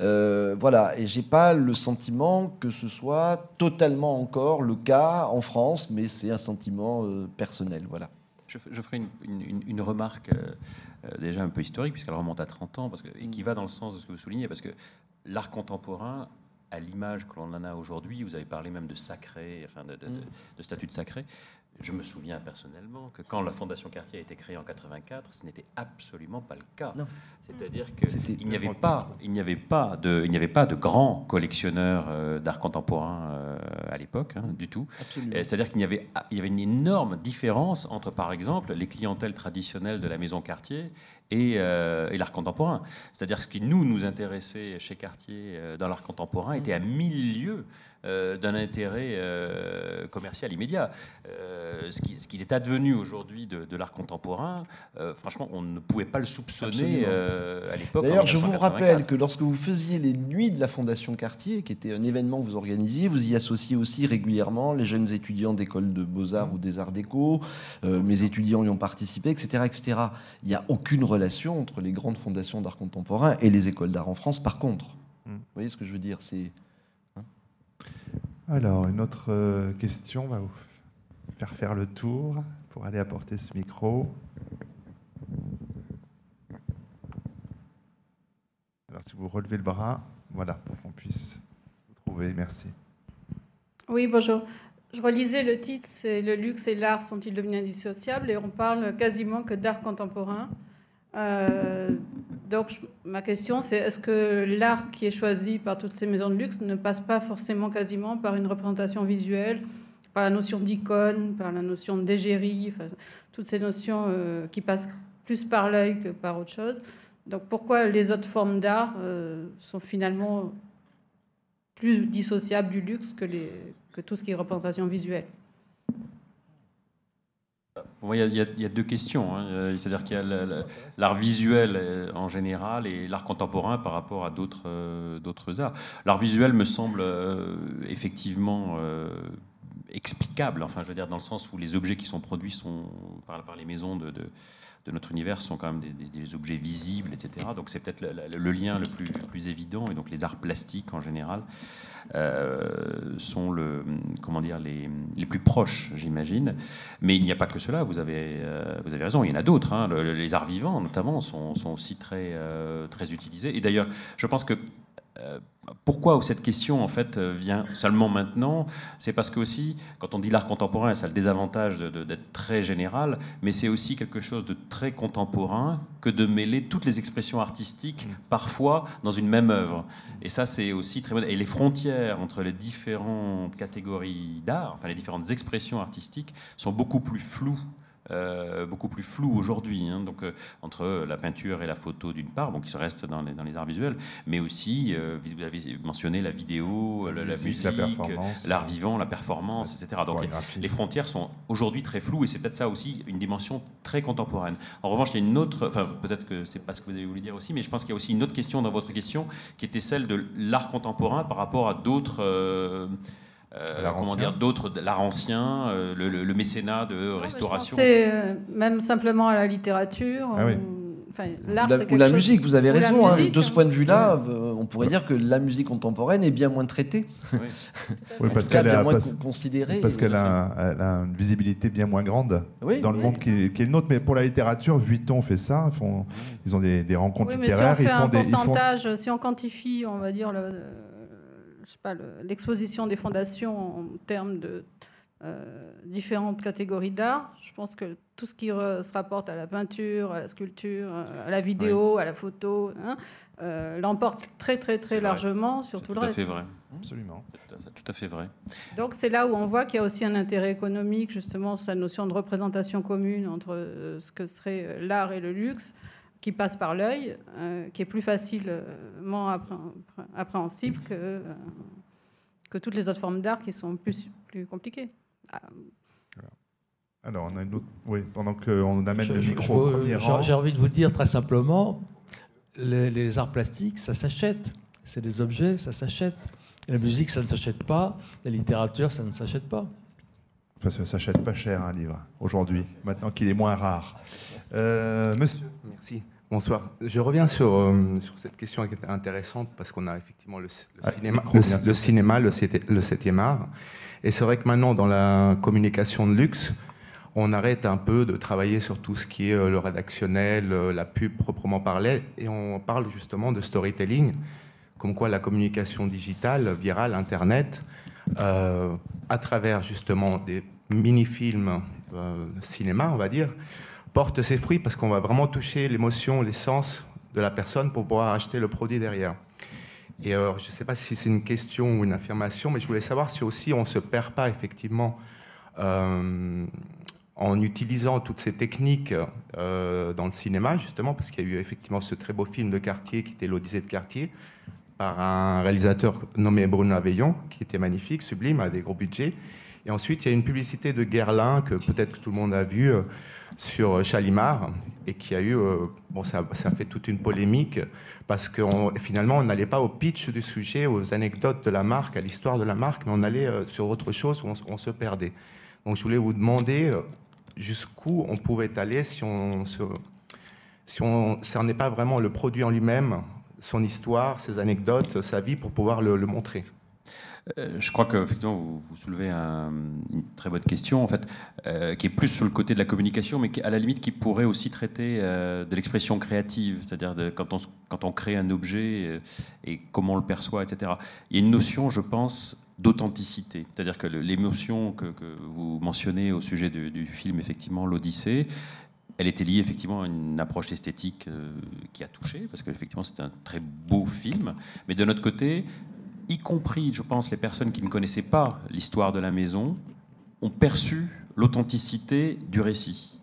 Euh, voilà, et j'ai pas le sentiment que ce soit totalement encore le cas en France, mais c'est un sentiment personnel. Voilà. Je, ferai une, remarque déjà un peu historique, puisqu'elle remonte à 30 ans, parce que, et qui va dans le sens de ce que vous soulignez, parce que l'art contemporain, à l'image que l'on en a aujourd'hui, vous avez parlé même de sacré, enfin de, de, de- de statut de sacré. Je me souviens personnellement que quand la Fondation Cartier a été créée en 84, ce n'était absolument pas le cas. C'est-à-dire que C'était il n'y avait pas, il n'y avait pas de, il n'y avait pas de grands collectionneurs euh, d'art contemporain euh, à l'époque, hein, du tout. C'est-à-dire qu'il y avait, il y avait une énorme différence entre, par exemple, les clientèles traditionnelles de la maison Cartier et, euh, et l'art contemporain. C'est-à-dire que ce qui nous nous intéressait chez Cartier dans l'art contemporain était à mille lieues euh, d'un intérêt euh, commercial immédiat. Euh, ce, qui, ce qu'il est advenu aujourd'hui de, de l'art contemporain, euh, franchement, on ne pouvait pas le soupçonner euh, à l'époque. en D'ailleurs, je vous 1984. rappelle que lorsque vous faisiez les nuits de la Fondation Cartier, qui était un événement que vous organisiez, vous y associez aussi régulièrement les jeunes étudiants d'école de beaux-arts ou des arts déco. Euh, mes étudiants y ont participé, etc., etc. Il n'y a aucune relation entre les grandes fondations d'art contemporain et les écoles d'art en France, par contre. Mm. Vous voyez ce que je veux dire C'est Alors, une autre euh, question, on va vous faire faire le tour pour aller apporter ce micro. Alors, si vous relevez le bras, voilà, pour qu'on puisse vous trouver. Merci. Oui, bonjour. Je relisais le titre, c'est Le luxe et l'art sont-ils devenus indissociables Et on parle quasiment que d'art contemporain. Euh, donc, ma question, c'est est-ce que l'art qui est choisi par toutes ces maisons de luxe ne passe pas forcément quasiment par une représentation visuelle, par la notion d'icône, par la notion d'égérie, toutes ces notions euh, qui passent plus par l'œil que par autre chose. Donc, pourquoi les autres formes d'art euh, sont finalement plus dissociables du luxe que, les, que tout ce qui est représentation visuelle? Il y a- deux questions. hein. Euh, C'est-à-dire qu'il y a l'art visuel euh, en général et l'art contemporain par rapport à d'autres euh, arts. L'art visuel me semble effectivement explicable, enfin, je veux dire, dans le sens où les objets qui sont produits sont, par, les maisons de- de notre univers sont quand même des, objets visibles, etc. Donc c'est peut-être le, lien le plus, plus évident, et donc les arts plastiques en général euh, sont le, comment dire, les, les plus proches, j'imagine. Mais il n'y a pas que cela, vous avez, euh, vous avez raison, il y en a d'autres. hein. Le- le- les arts vivants, notamment, sont, sont aussi très, euh, très utilisés. Et d'ailleurs, je pense que pourquoi cette question en fait euh, vient seulement maintenant? C'est parce que aussi, quand on dit l'art contemporain, ça a le désavantage d'être très général, mais c'est aussi quelque chose de très contemporain que de mêler toutes les expressions artistiques parfois dans une même œuvre. Et ça, c'est aussi très. Et les frontières entre les différentes catégories d'art, enfin les différentes expressions artistiques, sont beaucoup plus floues. Euh, beaucoup plus floues aujourd'hui, hein. donc euh, entre la peinture et la photo d'une part, donc qui se reste dans les, dans les arts visuels, mais aussi, euh, vous avez mentionné la vidéo, la, la musique, l'art vivant, la performance, etc. Donc les, frontières sont aujourd'hui très floues et c'est peut-être ça aussi une dimension très contemporaine. En revanche, il y a une autre, enfin peut-être que c'est pas ce que vous avez voulu dire aussi, mais je pense qu'il y a aussi une autre question dans votre question qui était celle de l'art contemporain par rapport à d'autres. Euh, comment dire d'autres l'art ancien euh, le, le- le mécénat de restauration C'est euh, même simplement à la littérature. Ah oui. ou- enfin, Ou l'art, la, c'est ou la chose- musique, vous avez ou raison. hein. De ce hein. point de vue-là, euh, on pourrait dire que la musique contemporaine est bien moins traitée, Oui. Parce qu'elle bien a, moins parce- considérée. parce qu'elle a, une visibilité bien moins grande Oui, dans le oui. monde qui est, qui est le nôtre. Mais pour la littérature, Vuitton fait ça. Ils, font, ils ont des, des rencontres Oui, mais si on littéraires. fait ils font un des, ils font- pourcentage, si on quantifie, on va dire, le- je sais pas, le- l'exposition des fondations en termes de euh, différentes catégories d'art. Je pense que tout ce qui se rapporte à la peinture, à la sculpture, à la vidéo, à la photo, hein, euh, l'emporte très très très largement sur tout, le reste. Tout à fait vrai. Absolument. C'est tout à fait vrai. Donc c'est là où on voit qu'il y a aussi un intérêt économique, justement, cette notion de représentation commune entre euh, ce que serait l'art et le luxe qui passe par l'œil, qui est plus facilement appréhensible que, que toutes les autres formes d'art qui sont plus, plus compliquées. Ah. Alors, on a une autre. Oui, pendant qu'on amène le micro J'ai envie de vous dire très simplement les, arts plastiques, ça s'achète. C'est des objets, ça s'achète. La musique, ça ne s'achète pas. La littérature, ça ne s'achète pas. Enfin, ça ne s'achète pas cher un livre aujourd'hui, maintenant qu'il est moins rare. Euh, monsieur. Merci. Bonsoir. Je reviens sur, euh, sur cette question qui est intéressante parce qu'on a effectivement le, cinéma, le, cinéma, le, le septième art. Et c'est vrai que maintenant, dans la communication de luxe, on arrête un peu de travailler sur tout ce qui est euh, le rédactionnel, euh, la pub proprement parlée, et on parle justement de storytelling, comme quoi la communication digitale, virale, Internet, euh, à travers justement des mini-films cinéma, on va dire, porte ses fruits parce qu'on va vraiment toucher l'émotion, l'essence de la personne pour pouvoir acheter le produit derrière. Et je ne sais pas si c'est une question ou une affirmation, mais je voulais savoir si aussi on ne se perd pas effectivement euh, en utilisant toutes ces techniques euh, dans le cinéma, justement, parce qu'il y a eu effectivement ce très beau film de quartier qui était l'Odyssée de quartier, par un réalisateur nommé Bruno Aveillon, qui était magnifique, sublime, à des gros budgets. Et ensuite, il y a une publicité de Guerlain que peut-être que tout le monde a vu euh, sur Chalimar et qui a eu, bon, ça, fait toute une polémique parce que finalement, on n'allait pas au pitch du sujet, aux anecdotes de la marque, à l'histoire de la marque, mais on allait euh, sur autre chose où on, se perdait. Donc je voulais vous demander euh, jusqu'où on pouvait aller si on se, si on pas vraiment le produit en lui-même, son histoire, ses anecdotes, sa vie, pour pouvoir le montrer. Euh, je crois qu'effectivement, vous, vous soulevez une très bonne question, en fait, euh, qui est plus sur le côté de la communication, mais qui, à la limite qui pourrait aussi traiter euh, de l'expression créative, c'est-à-dire quand, on, quand on crée un objet et comment on le perçoit, etc. Il y a une notion, je pense, d'authenticité, c'est-à-dire que l'émotion que, vous mentionnez au sujet du, film, effectivement, l'Odyssée, elle était liée effectivement à une approche esthétique qui a touché, parce qu'effectivement c'est un très beau film. Mais de notre côté, y compris, je pense, les personnes qui ne connaissaient pas l'histoire de la maison, ont perçu l'authenticité du récit.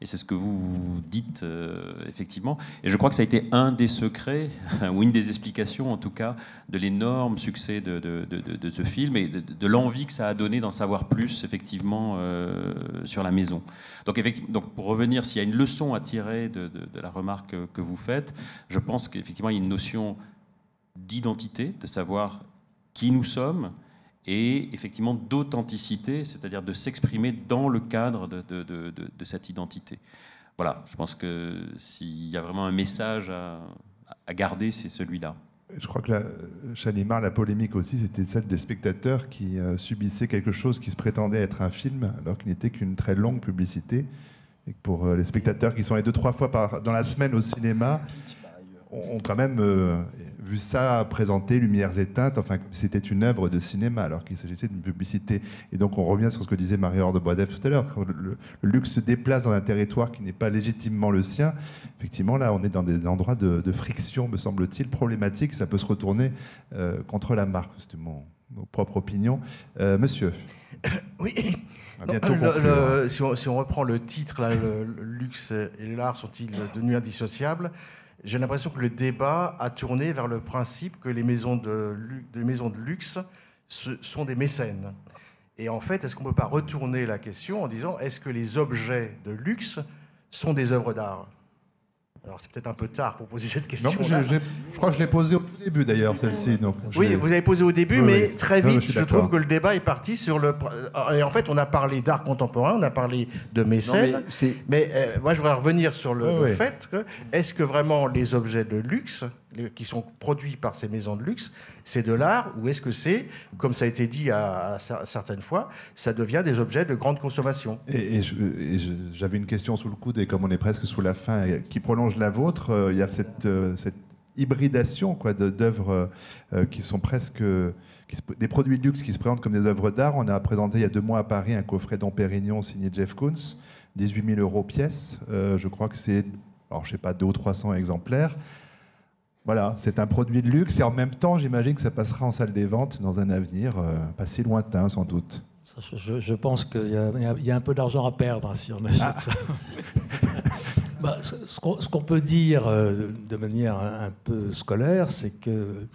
Et c'est ce que vous dites, euh, effectivement. Et je crois que ça a été un des secrets, ou une des explications, en tout cas, de l'énorme succès de, ce film et de, l'envie que ça a donné d'en savoir plus, effectivement, euh, sur la maison. Donc, pour revenir, s'il y a une leçon à tirer de, la remarque que vous faites, je pense qu'effectivement, il y a une notion d'identité, de savoir qui nous sommes, et effectivement d'authenticité, c'est-à-dire de s'exprimer dans le cadre de, cette identité. Voilà, je pense que s'il y a vraiment un message à, garder, c'est celui-là. Je crois que la, Chalimar, la polémique aussi, c'était celle des spectateurs qui euh, subissaient quelque chose qui se prétendait être un film, alors qu'il n'était qu'une très longue publicité. Et pour euh, les spectateurs qui sont les deux, trois fois par, dans la semaine au cinéma, ont quand même euh, vu ça présenté, lumières éteintes, enfin, c'était une œuvre de cinéma, alors qu'il s'agissait d'une publicité. Et donc, on revient sur ce que disait Marie-Laure de Boisdef tout à l'heure. Quand le, luxe se déplace dans un territoire qui n'est pas légitimement le sien, effectivement, là, on est dans des endroits de, friction, me semble-t-il, problématique. Ça peut se retourner euh, contre la marque. C'était mon, propre opinion. Euh, monsieur Oui. Hein. si, on, reprend le titre, là, le, luxe et l'art sont-ils devenus indissociables? J'ai l'impression que le débat a tourné vers le principe que les maisons de, luxe sont des mécènes. Et en fait, est-ce qu'on ne peut pas retourner la question en disant est-ce que les objets de luxe sont des œuvres d'art? Alors c'est peut-être un peu tard pour poser cette question. Non, je, crois que je l'ai posée au début d'ailleurs, celle-ci. Oui, vous avez posé au début, mais très vite, je, trouve que le débat est parti sur le. Et en fait, on a parlé d'art contemporain, on a parlé de mécènes. mais, euh, moi, je voudrais revenir sur le, le fait que est-ce que vraiment les objets de luxe qui sont produits par ces maisons de luxe, c'est de l'art ou est-ce que c'est, comme ça a été dit à, certaines fois, ça devient des objets de grande consommation? Et, j'avais une question sous le coude et comme on est presque sous la fin, qui prolonge la vôtre, euh, il y a cette, euh, hybridation quoi, d'œuvres qui sont presque des produits de luxe qui se présentent comme des œuvres d'art. On a présenté il y a deux mois à Paris un coffret Dom Pérignon signé Jeff Koons, 18 000 euros pièce. je crois que c'est, alors je sais pas, 200 ou 300 exemplaires. Voilà, c'est un produit de luxe et en même temps, j'imagine que ça passera en salle des ventes dans un avenir pas si lointain sans doute. Je, pense qu'il y, a un peu d'argent à perdre si on achète ah. ça. Bah, ce qu'on peut dire euh, de manière un peu scolaire, c'est que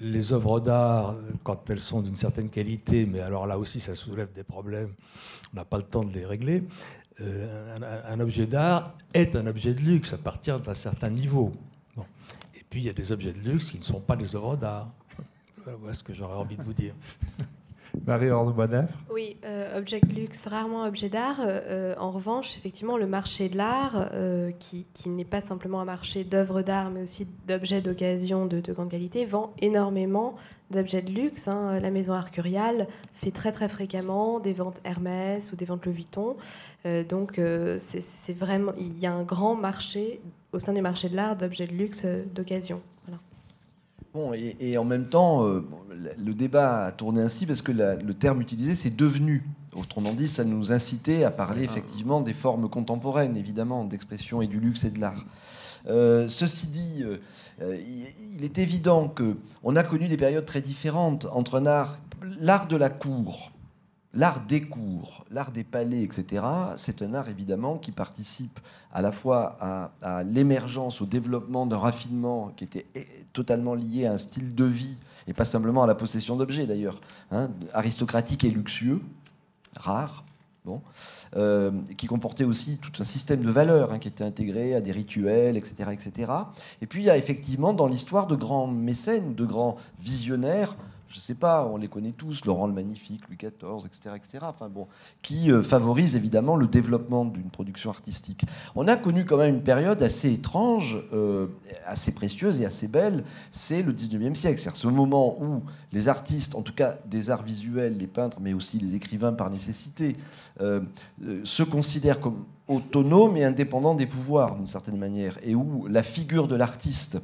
les œuvres d'art, quand elles sont d'une certaine qualité, mais alors là aussi ça soulève des problèmes, on n'a pas le temps de les régler, euh, un, objet d'art est un objet de luxe à partir d'un certain niveau. Et puis il y a des objets de luxe qui ne sont pas des œuvres d'art. Voilà ce que j'aurais envie de vous dire. Marie-Ordre Oui, euh, objet de luxe, rarement objet d'art. Euh, en revanche, effectivement, le marché de l'art, euh, qui, n'est pas simplement un marché d'œuvres d'art, mais aussi d'objets d'occasion de, grande qualité, vend énormément d'objets de luxe. Hein. La maison Arcurial fait très très fréquemment des ventes Hermès ou des ventes Louis Vuitton. donc, c'est vraiment, il y a un grand marché au sein du marché de l'art d'objets de luxe d'occasion. Bon, et, en même temps, euh, le débat a tourné ainsi parce que le terme utilisé, c'est devenu. Autrement dit, ça nous incitait à parler effectivement des formes contemporaines, évidemment, d'expression et du luxe et de l'art. Euh, ceci dit, euh, il est évident qu'on a connu des périodes très différentes entre un art, l'art de la cour, L'art des cours, l'art des palais, etc., c'est un art évidemment qui participe à la fois à, l'émergence, au développement d'un raffinement qui était totalement lié à un style de vie, et pas simplement à la possession d'objets d'ailleurs, hein, aristocratique et luxueux, rare, bon, euh, qui comportait aussi tout un système de valeurs hein, qui était intégré à des rituels, etc., etc. Et puis il y a effectivement dans l'histoire de grands mécènes, de grands visionnaires, je ne sais pas, on les connaît tous, Laurent le Magnifique, Louis XIV, etc., etc. Enfin qui euh, favorise évidemment le développement d'une production artistique. On a connu quand même une période assez étrange, euh, assez précieuse et assez belle. C'est le 19e siècle, c'est-à-dire ce moment où les artistes, en tout cas des arts visuels, les peintres, mais aussi les écrivains par nécessité, euh, se considèrent comme autonomes et indépendants des pouvoirs d'une certaine manière, et où la figure de l'artiste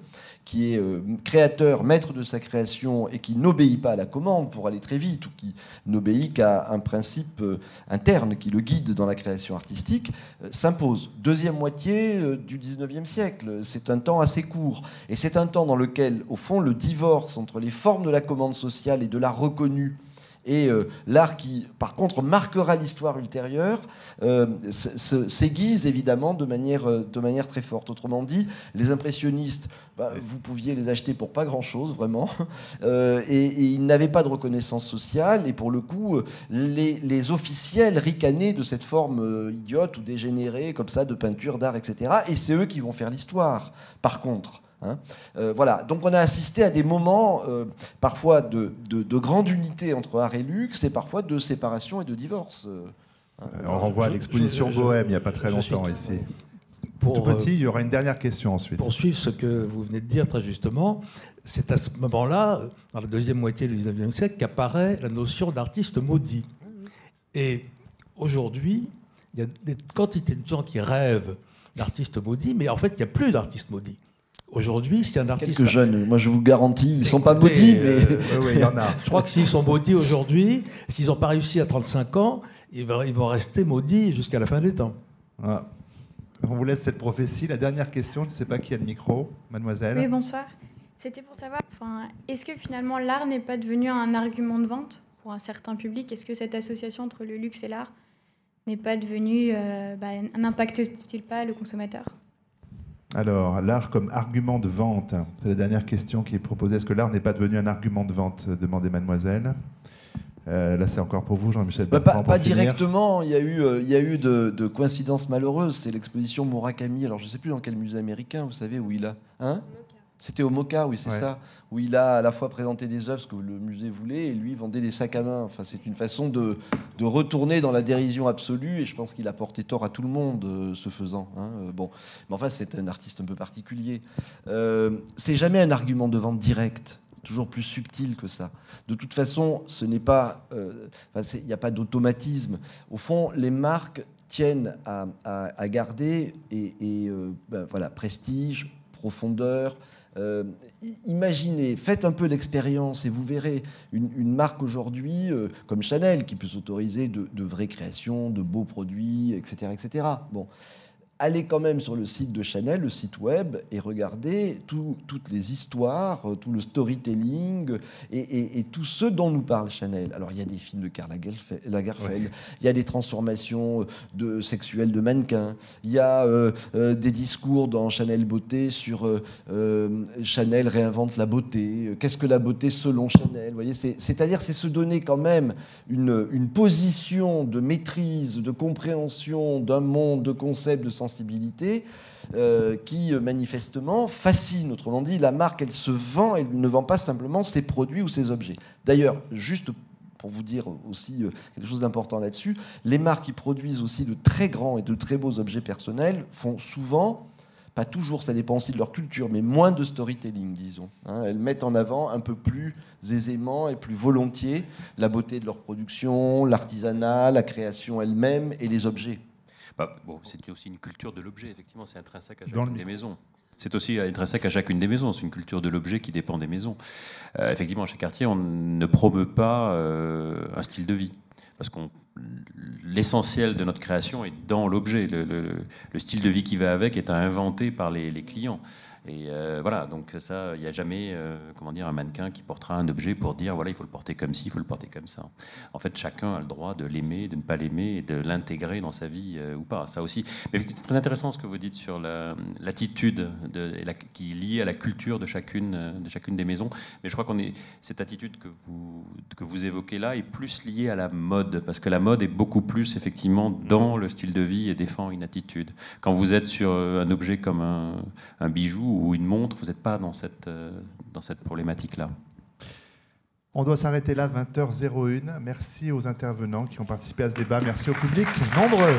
qui est euh, créateur, maître de sa création et qui n'obéit pas à la commande pour aller très vite ou qui n'obéit qu'à un principe euh, interne qui le guide dans la création artistique, euh, s'impose. Deuxième moitié du 19e siècle, c'est un temps assez court et c'est un temps dans lequel, au fond, le divorce entre les formes de la commande sociale et de la reconnue et euh, l'art qui, par contre, marquera l'histoire ultérieure, euh, s'aiguise évidemment de manière, euh, de manière très forte. Autrement dit, les impressionnistes, bah, vous pouviez les acheter pour pas grand-chose, vraiment, et, ils n'avaient pas de reconnaissance sociale, et pour le coup, les, les officiels ricanaient de cette forme idiote ou dégénérée, comme ça, de peinture, d'art, etc. Et c'est eux qui vont faire l'histoire, par contre. Hein. Euh, voilà, donc on a assisté à des moments euh, parfois de, grande unité entre art et luxe et parfois de séparation et de divorce. Euh, hein. on renvoie à l'exposition Bohème il n'y a pas très longtemps ici. Pour, Tout petit, il y aura une dernière question ensuite. Pour suivre ce que vous venez de dire très justement, c'est à ce moment-là, dans la deuxième moitié du XIXe siècle, qu'apparaît la notion d'artiste maudit. Et aujourd'hui, il y a des quantités de gens qui rêvent d'artistes maudits, mais en fait, il n'y a plus d'artistes maudits. Aujourd'hui, si un artiste. Quelques jeunes, moi je vous garantis, ils ne sont pas maudits, mais. Euh, y en a. Je crois que s'ils sont maudits aujourd'hui, s'ils n'ont pas réussi à 35 ans, ils vont, rester maudits jusqu'à la fin des temps. On vous laisse cette prophétie. La dernière question, je ne sais pas qui a le micro, mademoiselle. Oui, bonsoir. C'était pour savoir, est-ce que finalement l'art n'est pas devenu un argument de vente pour un certain public? Est-ce que cette association entre le luxe et l'art n'est pas devenue, euh, bah, n'impacte-t-il pas le consommateur? Alors, l'art comme argument de vente, c'est la dernière question qui est proposée. Est-ce que l'art n'est pas devenu un argument de vente demandait mademoiselle. Euh, là, c'est encore pour vous, Jean-Michel. Bah, pas, directement. Il y a eu, euh, il y a eu de, coïncidences malheureuses. C'est l'exposition Murakami. Alors, je ne sais plus dans quel musée américain, vous savez, où il a. Hein? C'était au Moka, oui, c'est ça, où il a à la fois présenté des œuvres, ce que le musée voulait, et lui vendait des sacs à main. Enfin, c'est une façon de, de, retourner dans la dérision absolue, et je pense qu'il a porté tort à tout le monde, euh, ce faisant. Hein. Euh, bon, mais enfin, c'est un artiste un peu particulier. Euh, c'est jamais un argument de vente direct toujours plus subtil que ça. De toute façon, ce n'est pas, il n'y a pas d'automatisme. Au fond, les marques tiennent à, à, garder et, et ben, voilà prestige, profondeur, Euh, imaginez, faites un peu l'expérience et vous verrez une, marque aujourd'hui comme Chanel qui peut s'autoriser de, de, vraies créations, de beaux produits, etc. etc. Bon allez quand même sur le site de Chanel, le site web, et regardez toutes les histoires, euh, tout le storytelling et, tout ce dont nous parle Chanel. Alors il y a des films de Karl Lagerfeld, il y a des transformations euh, de, sexuelles de mannequins, il y a euh, des discours dans Chanel Beauté sur Chanel réinvente la beauté, qu'est-ce que la beauté selon Chanel? voyez, c'est-à-dire c'est se donner quand même une, une position de maîtrise, de compréhension d'un monde, de concepts, de sens sensibilité euh, qui manifestement fascine. Autrement dit, la marque, elle se vend, elle ne vend pas simplement ses produits ou ses objets. D'ailleurs, juste pour vous dire aussi euh, quelque chose d'important là-dessus, les marques qui produisent aussi de très grands et de très beaux objets personnels font souvent pas toujours, ça dépend aussi de leur culture, mais moins de storytelling, disons. Hein. elles mettent en avant un peu plus aisément et plus volontiers la beauté de leur production, l'artisanat, la création elle-même et les objets. Bah, bon, c'est aussi une culture de l'objet, effectivement, c'est intrinsèque à chacune des maisons. C'est aussi intrinsèque à chacune des maisons, c'est une culture de l'objet qui dépend des maisons. Euh, effectivement, chez Cartier, on ne promeut pas euh, un style de vie. Parce que l'essentiel de notre création est dans l'objet. Le, style de vie qui va avec est inventé par les, les clients. Et euh, voilà, donc ça, il n'y a jamais, euh, comment dire, un mannequin qui portera un objet pour dire, voilà, il faut le porter comme ci, il faut le porter comme ça. En fait, chacun a le droit de l'aimer, de ne pas l'aimer, et de l'intégrer dans sa vie euh, ou pas. Ça aussi. Mais c'est très intéressant ce que vous dites sur l'attitude qui est liée à la culture de chacune, de chacune des maisons. Mais je crois qu'on est cette attitude que vous que vous évoquez là est plus liée à la mode, parce que la mode est beaucoup plus effectivement dans le style de vie et défend une attitude. Quand vous êtes sur un objet comme un, un bijou ou une montre, vous n'êtes pas dans cette, euh, dans cette problématique-là. On doit s'arrêter là, 20h01. Merci aux intervenants qui ont participé à ce débat. Merci au public nombreux.